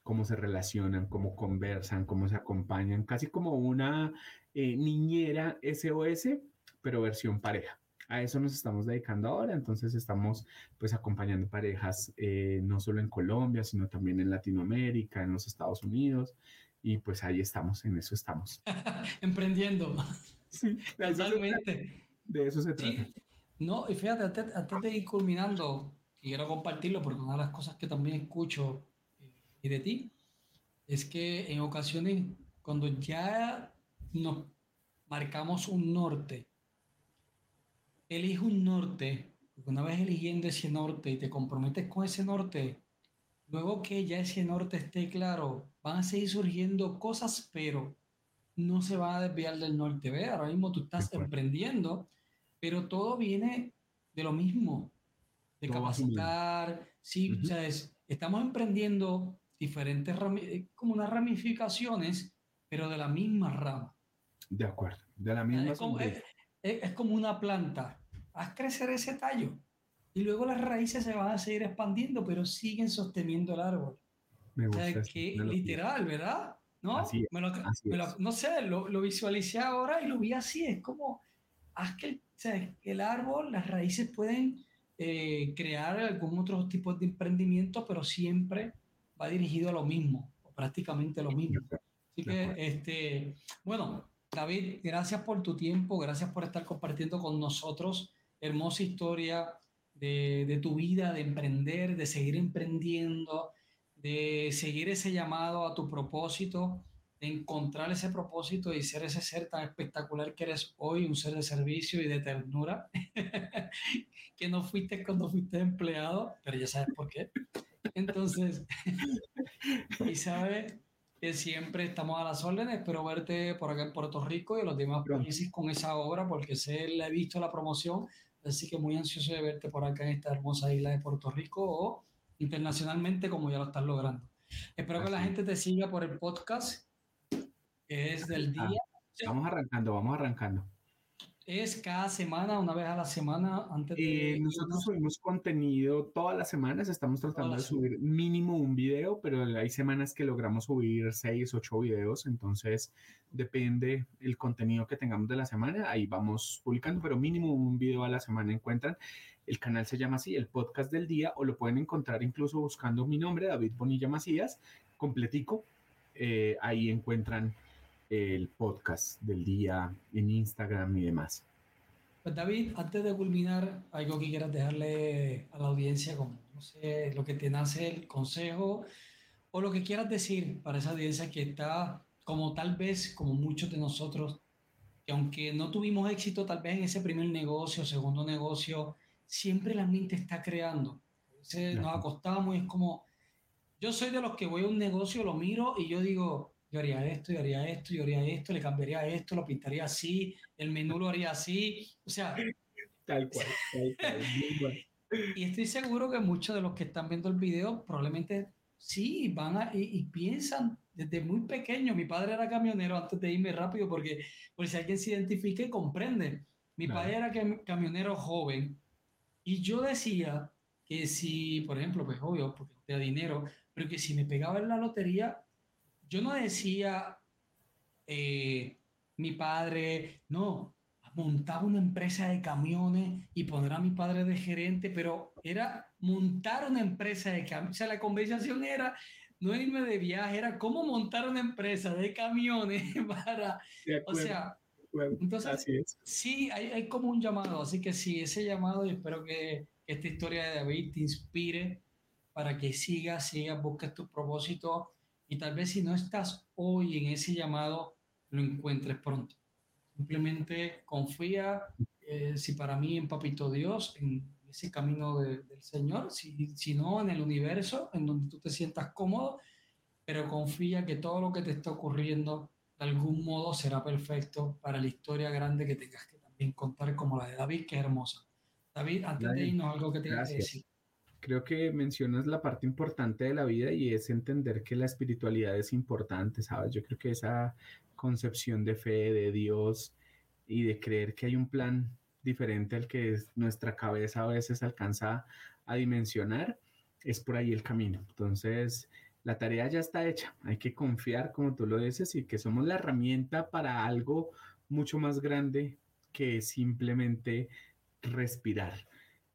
cómo se relacionan, cómo conversan, cómo se acompañan, casi como una eh, niñera SOS, pero versión pareja. A eso nos estamos dedicando ahora, entonces estamos pues acompañando parejas eh, no solo en Colombia, sino también en Latinoamérica, en los Estados Unidos, y pues ahí estamos, en eso estamos. [laughs] Emprendiendo. Sí, totalmente. De eso se trata. No, y fíjate, antes, antes de ir culminando, quiero compartirlo porque una de las cosas que también escucho de ti, es que en ocasiones cuando ya nos marcamos un norte, elige un norte, una vez eligiendo ese norte y te comprometes con ese norte, luego que ya ese norte esté claro, van a seguir surgiendo cosas, pero no se va a desviar del norte. Ve, ahora mismo tú estás emprendiendo, pero todo viene de lo mismo, de capacitar. Sí, o sea, estamos emprendiendo diferentes, eh, como unas ramificaciones, pero de la misma rama. De acuerdo, de la misma. Es como, es, como, una planta. Haz crecer ese tallo y luego las raíces se van a seguir expandiendo, pero siguen sosteniendo el árbol. Me gusta. que literal, ¿verdad? ¿No? no sé, lo, lo, visualicé ahora y lo vi así. Es como, haz que el árbol, las raíces pueden eh, crear algún otro tipo de emprendimiento, pero siempre va dirigido a lo mismo, prácticamente lo mismo. Así que, este, bueno, David, gracias por tu tiempo, gracias por estar compartiendo con nosotros hermosa historia de, de tu vida, de emprender, de seguir emprendiendo, de seguir ese llamado a tu propósito, de encontrar ese propósito y ser ese ser tan espectacular que eres hoy, un ser de servicio y de ternura, [laughs] que no fuiste cuando fuiste empleado, pero ya sabes por qué. Entonces, [laughs] y sabe que siempre estamos a las órdenes. Espero verte por acá en Puerto Rico y los demás países con esa obra, porque sé, le he visto la promoción. Así que muy ansioso de verte por acá en esta hermosa isla de Puerto Rico o internacionalmente, como ya lo estás logrando. Espero que la gente te siga por el podcast, que es del día. Vamos arrancando, vamos arrancando es cada semana, una vez a la semana, antes de... Eh, nosotros subimos contenido todas las semanas, estamos tratando de subir mínimo un video, pero hay semanas que logramos subir seis, ocho videos, entonces depende el contenido que tengamos de la semana, ahí vamos publicando, pero mínimo un video a la semana encuentran. El canal se llama así, el podcast del día, o lo pueden encontrar incluso buscando mi nombre, David Bonilla Macías, completico. Eh, ahí encuentran el podcast del día en Instagram y demás. Pues David, antes de culminar, algo que quieras dejarle a la audiencia, como no sé, lo que te nace el consejo o lo que quieras decir para esa audiencia que está, como tal vez, como muchos de nosotros, que aunque no tuvimos éxito tal vez en ese primer negocio, segundo negocio, siempre la mente está creando. veces nos acostamos y es como, yo soy de los que voy a un negocio, lo miro y yo digo, yo haría esto, yo haría esto, yo haría esto, le cambiaría esto, lo pintaría así, el menú lo haría así, o sea... Tal cual, tal cual. [laughs] Y estoy seguro que muchos de los que están viendo el video probablemente sí van a, y, piensan desde muy pequeño. Mi padre era camionero antes de irme rápido porque, por si alguien se identifica y comprende. Mi padre era camionero joven y yo decía que si, por ejemplo, pues obvio, porque tenía dinero, pero que si me pegaba en la lotería, yo no decía eh, mi padre, no, montaba una empresa de camiones y poner a mi padre de gerente, pero era montar una empresa de camiones. O sea, la conversación era no irme de viaje, era cómo montar una empresa de camiones [laughs] para... o sea, entonces, sí, hay, hay, como un llamado, así que sí, ese llamado, y espero que esta historia de David te inspire para que sigas, sigas, busques tu propósito y tal vez si no estás hoy en ese llamado, lo encuentres pronto. Simplemente confía, eh, si para mí en Papito Dios, en ese camino del Señor, si, si no en el universo, en donde tú te sientas cómodo, pero confía que todo lo que te está ocurriendo de algún modo será perfecto para la historia grande que tengas que también contar, como la de David, que es hermosa. David, antes de irnos, algo que tengas que decir. Creo que mencionas la parte importante de la vida y es entender que la espiritualidad es importante, ¿sabes? Yo creo que esa concepción de fe, de Dios y de creer que hay un plan diferente al que nuestra cabeza a veces alcanza a dimensionar, es por ahí el camino. Entonces, la tarea ya está hecha. Hay que confiar, como tú lo dices, y que somos la herramienta para algo mucho más grande que simplemente respirar.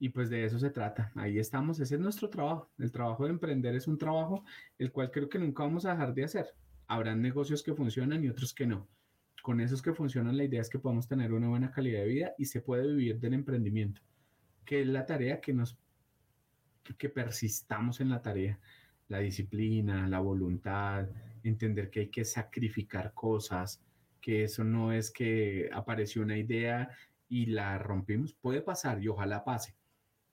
Y pues de eso se trata. Ahí estamos. Ese es nuestro trabajo. El trabajo de emprender es un trabajo el cual creo que nunca vamos a dejar de hacer habrán negocios que funcionan y otros que no. Con esos que funcionan, la idea es que podamos tener una buena calidad de vida y se puede vivir del emprendimiento, que es la tarea que nos, que persistamos en la tarea, la disciplina, la voluntad, entender que hay que sacrificar cosas, que eso no es que apareció una idea y la rompimos, puede pasar y ojalá pase,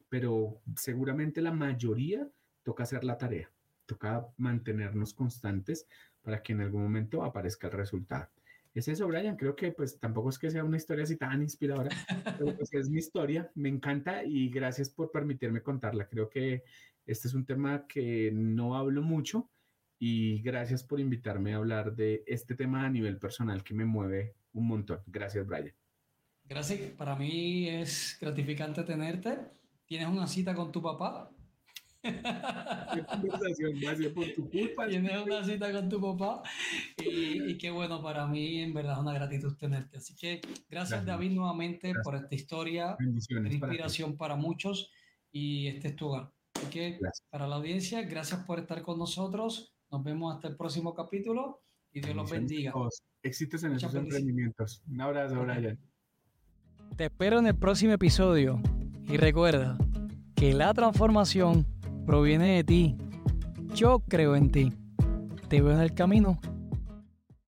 pero seguramente la mayoría toca hacer la tarea, toca mantenernos constantes para que en algún momento aparezca el resultado. Es eso, Brian. Creo que pues tampoco es que sea una historia así tan inspiradora, pero pues es mi historia. Me encanta y gracias por permitirme contarla. Creo que este es un tema que no hablo mucho y gracias por invitarme a hablar de este tema a nivel personal que me mueve un montón. Gracias, Brian. Gracias. Para mí es gratificante tenerte. ¿Tienes una cita con tu papá? Qué conversación por tu culpa. Tienes una cita con tu papá y, qué bueno para mí, en verdad, es una gratitud tenerte. Así que gracias, David nuevamente por esta historia, de inspiración para, muchos y este es tu hogar. Así que para la audiencia, gracias por estar con nosotros. Nos vemos hasta el próximo capítulo y Dios los bendiga. Éxitos en esos emprendimientos. Un abrazo, Brian. Te espero en el próximo episodio y recuerda que la transformación proviene de ti. Yo creo en ti. Te veo en el camino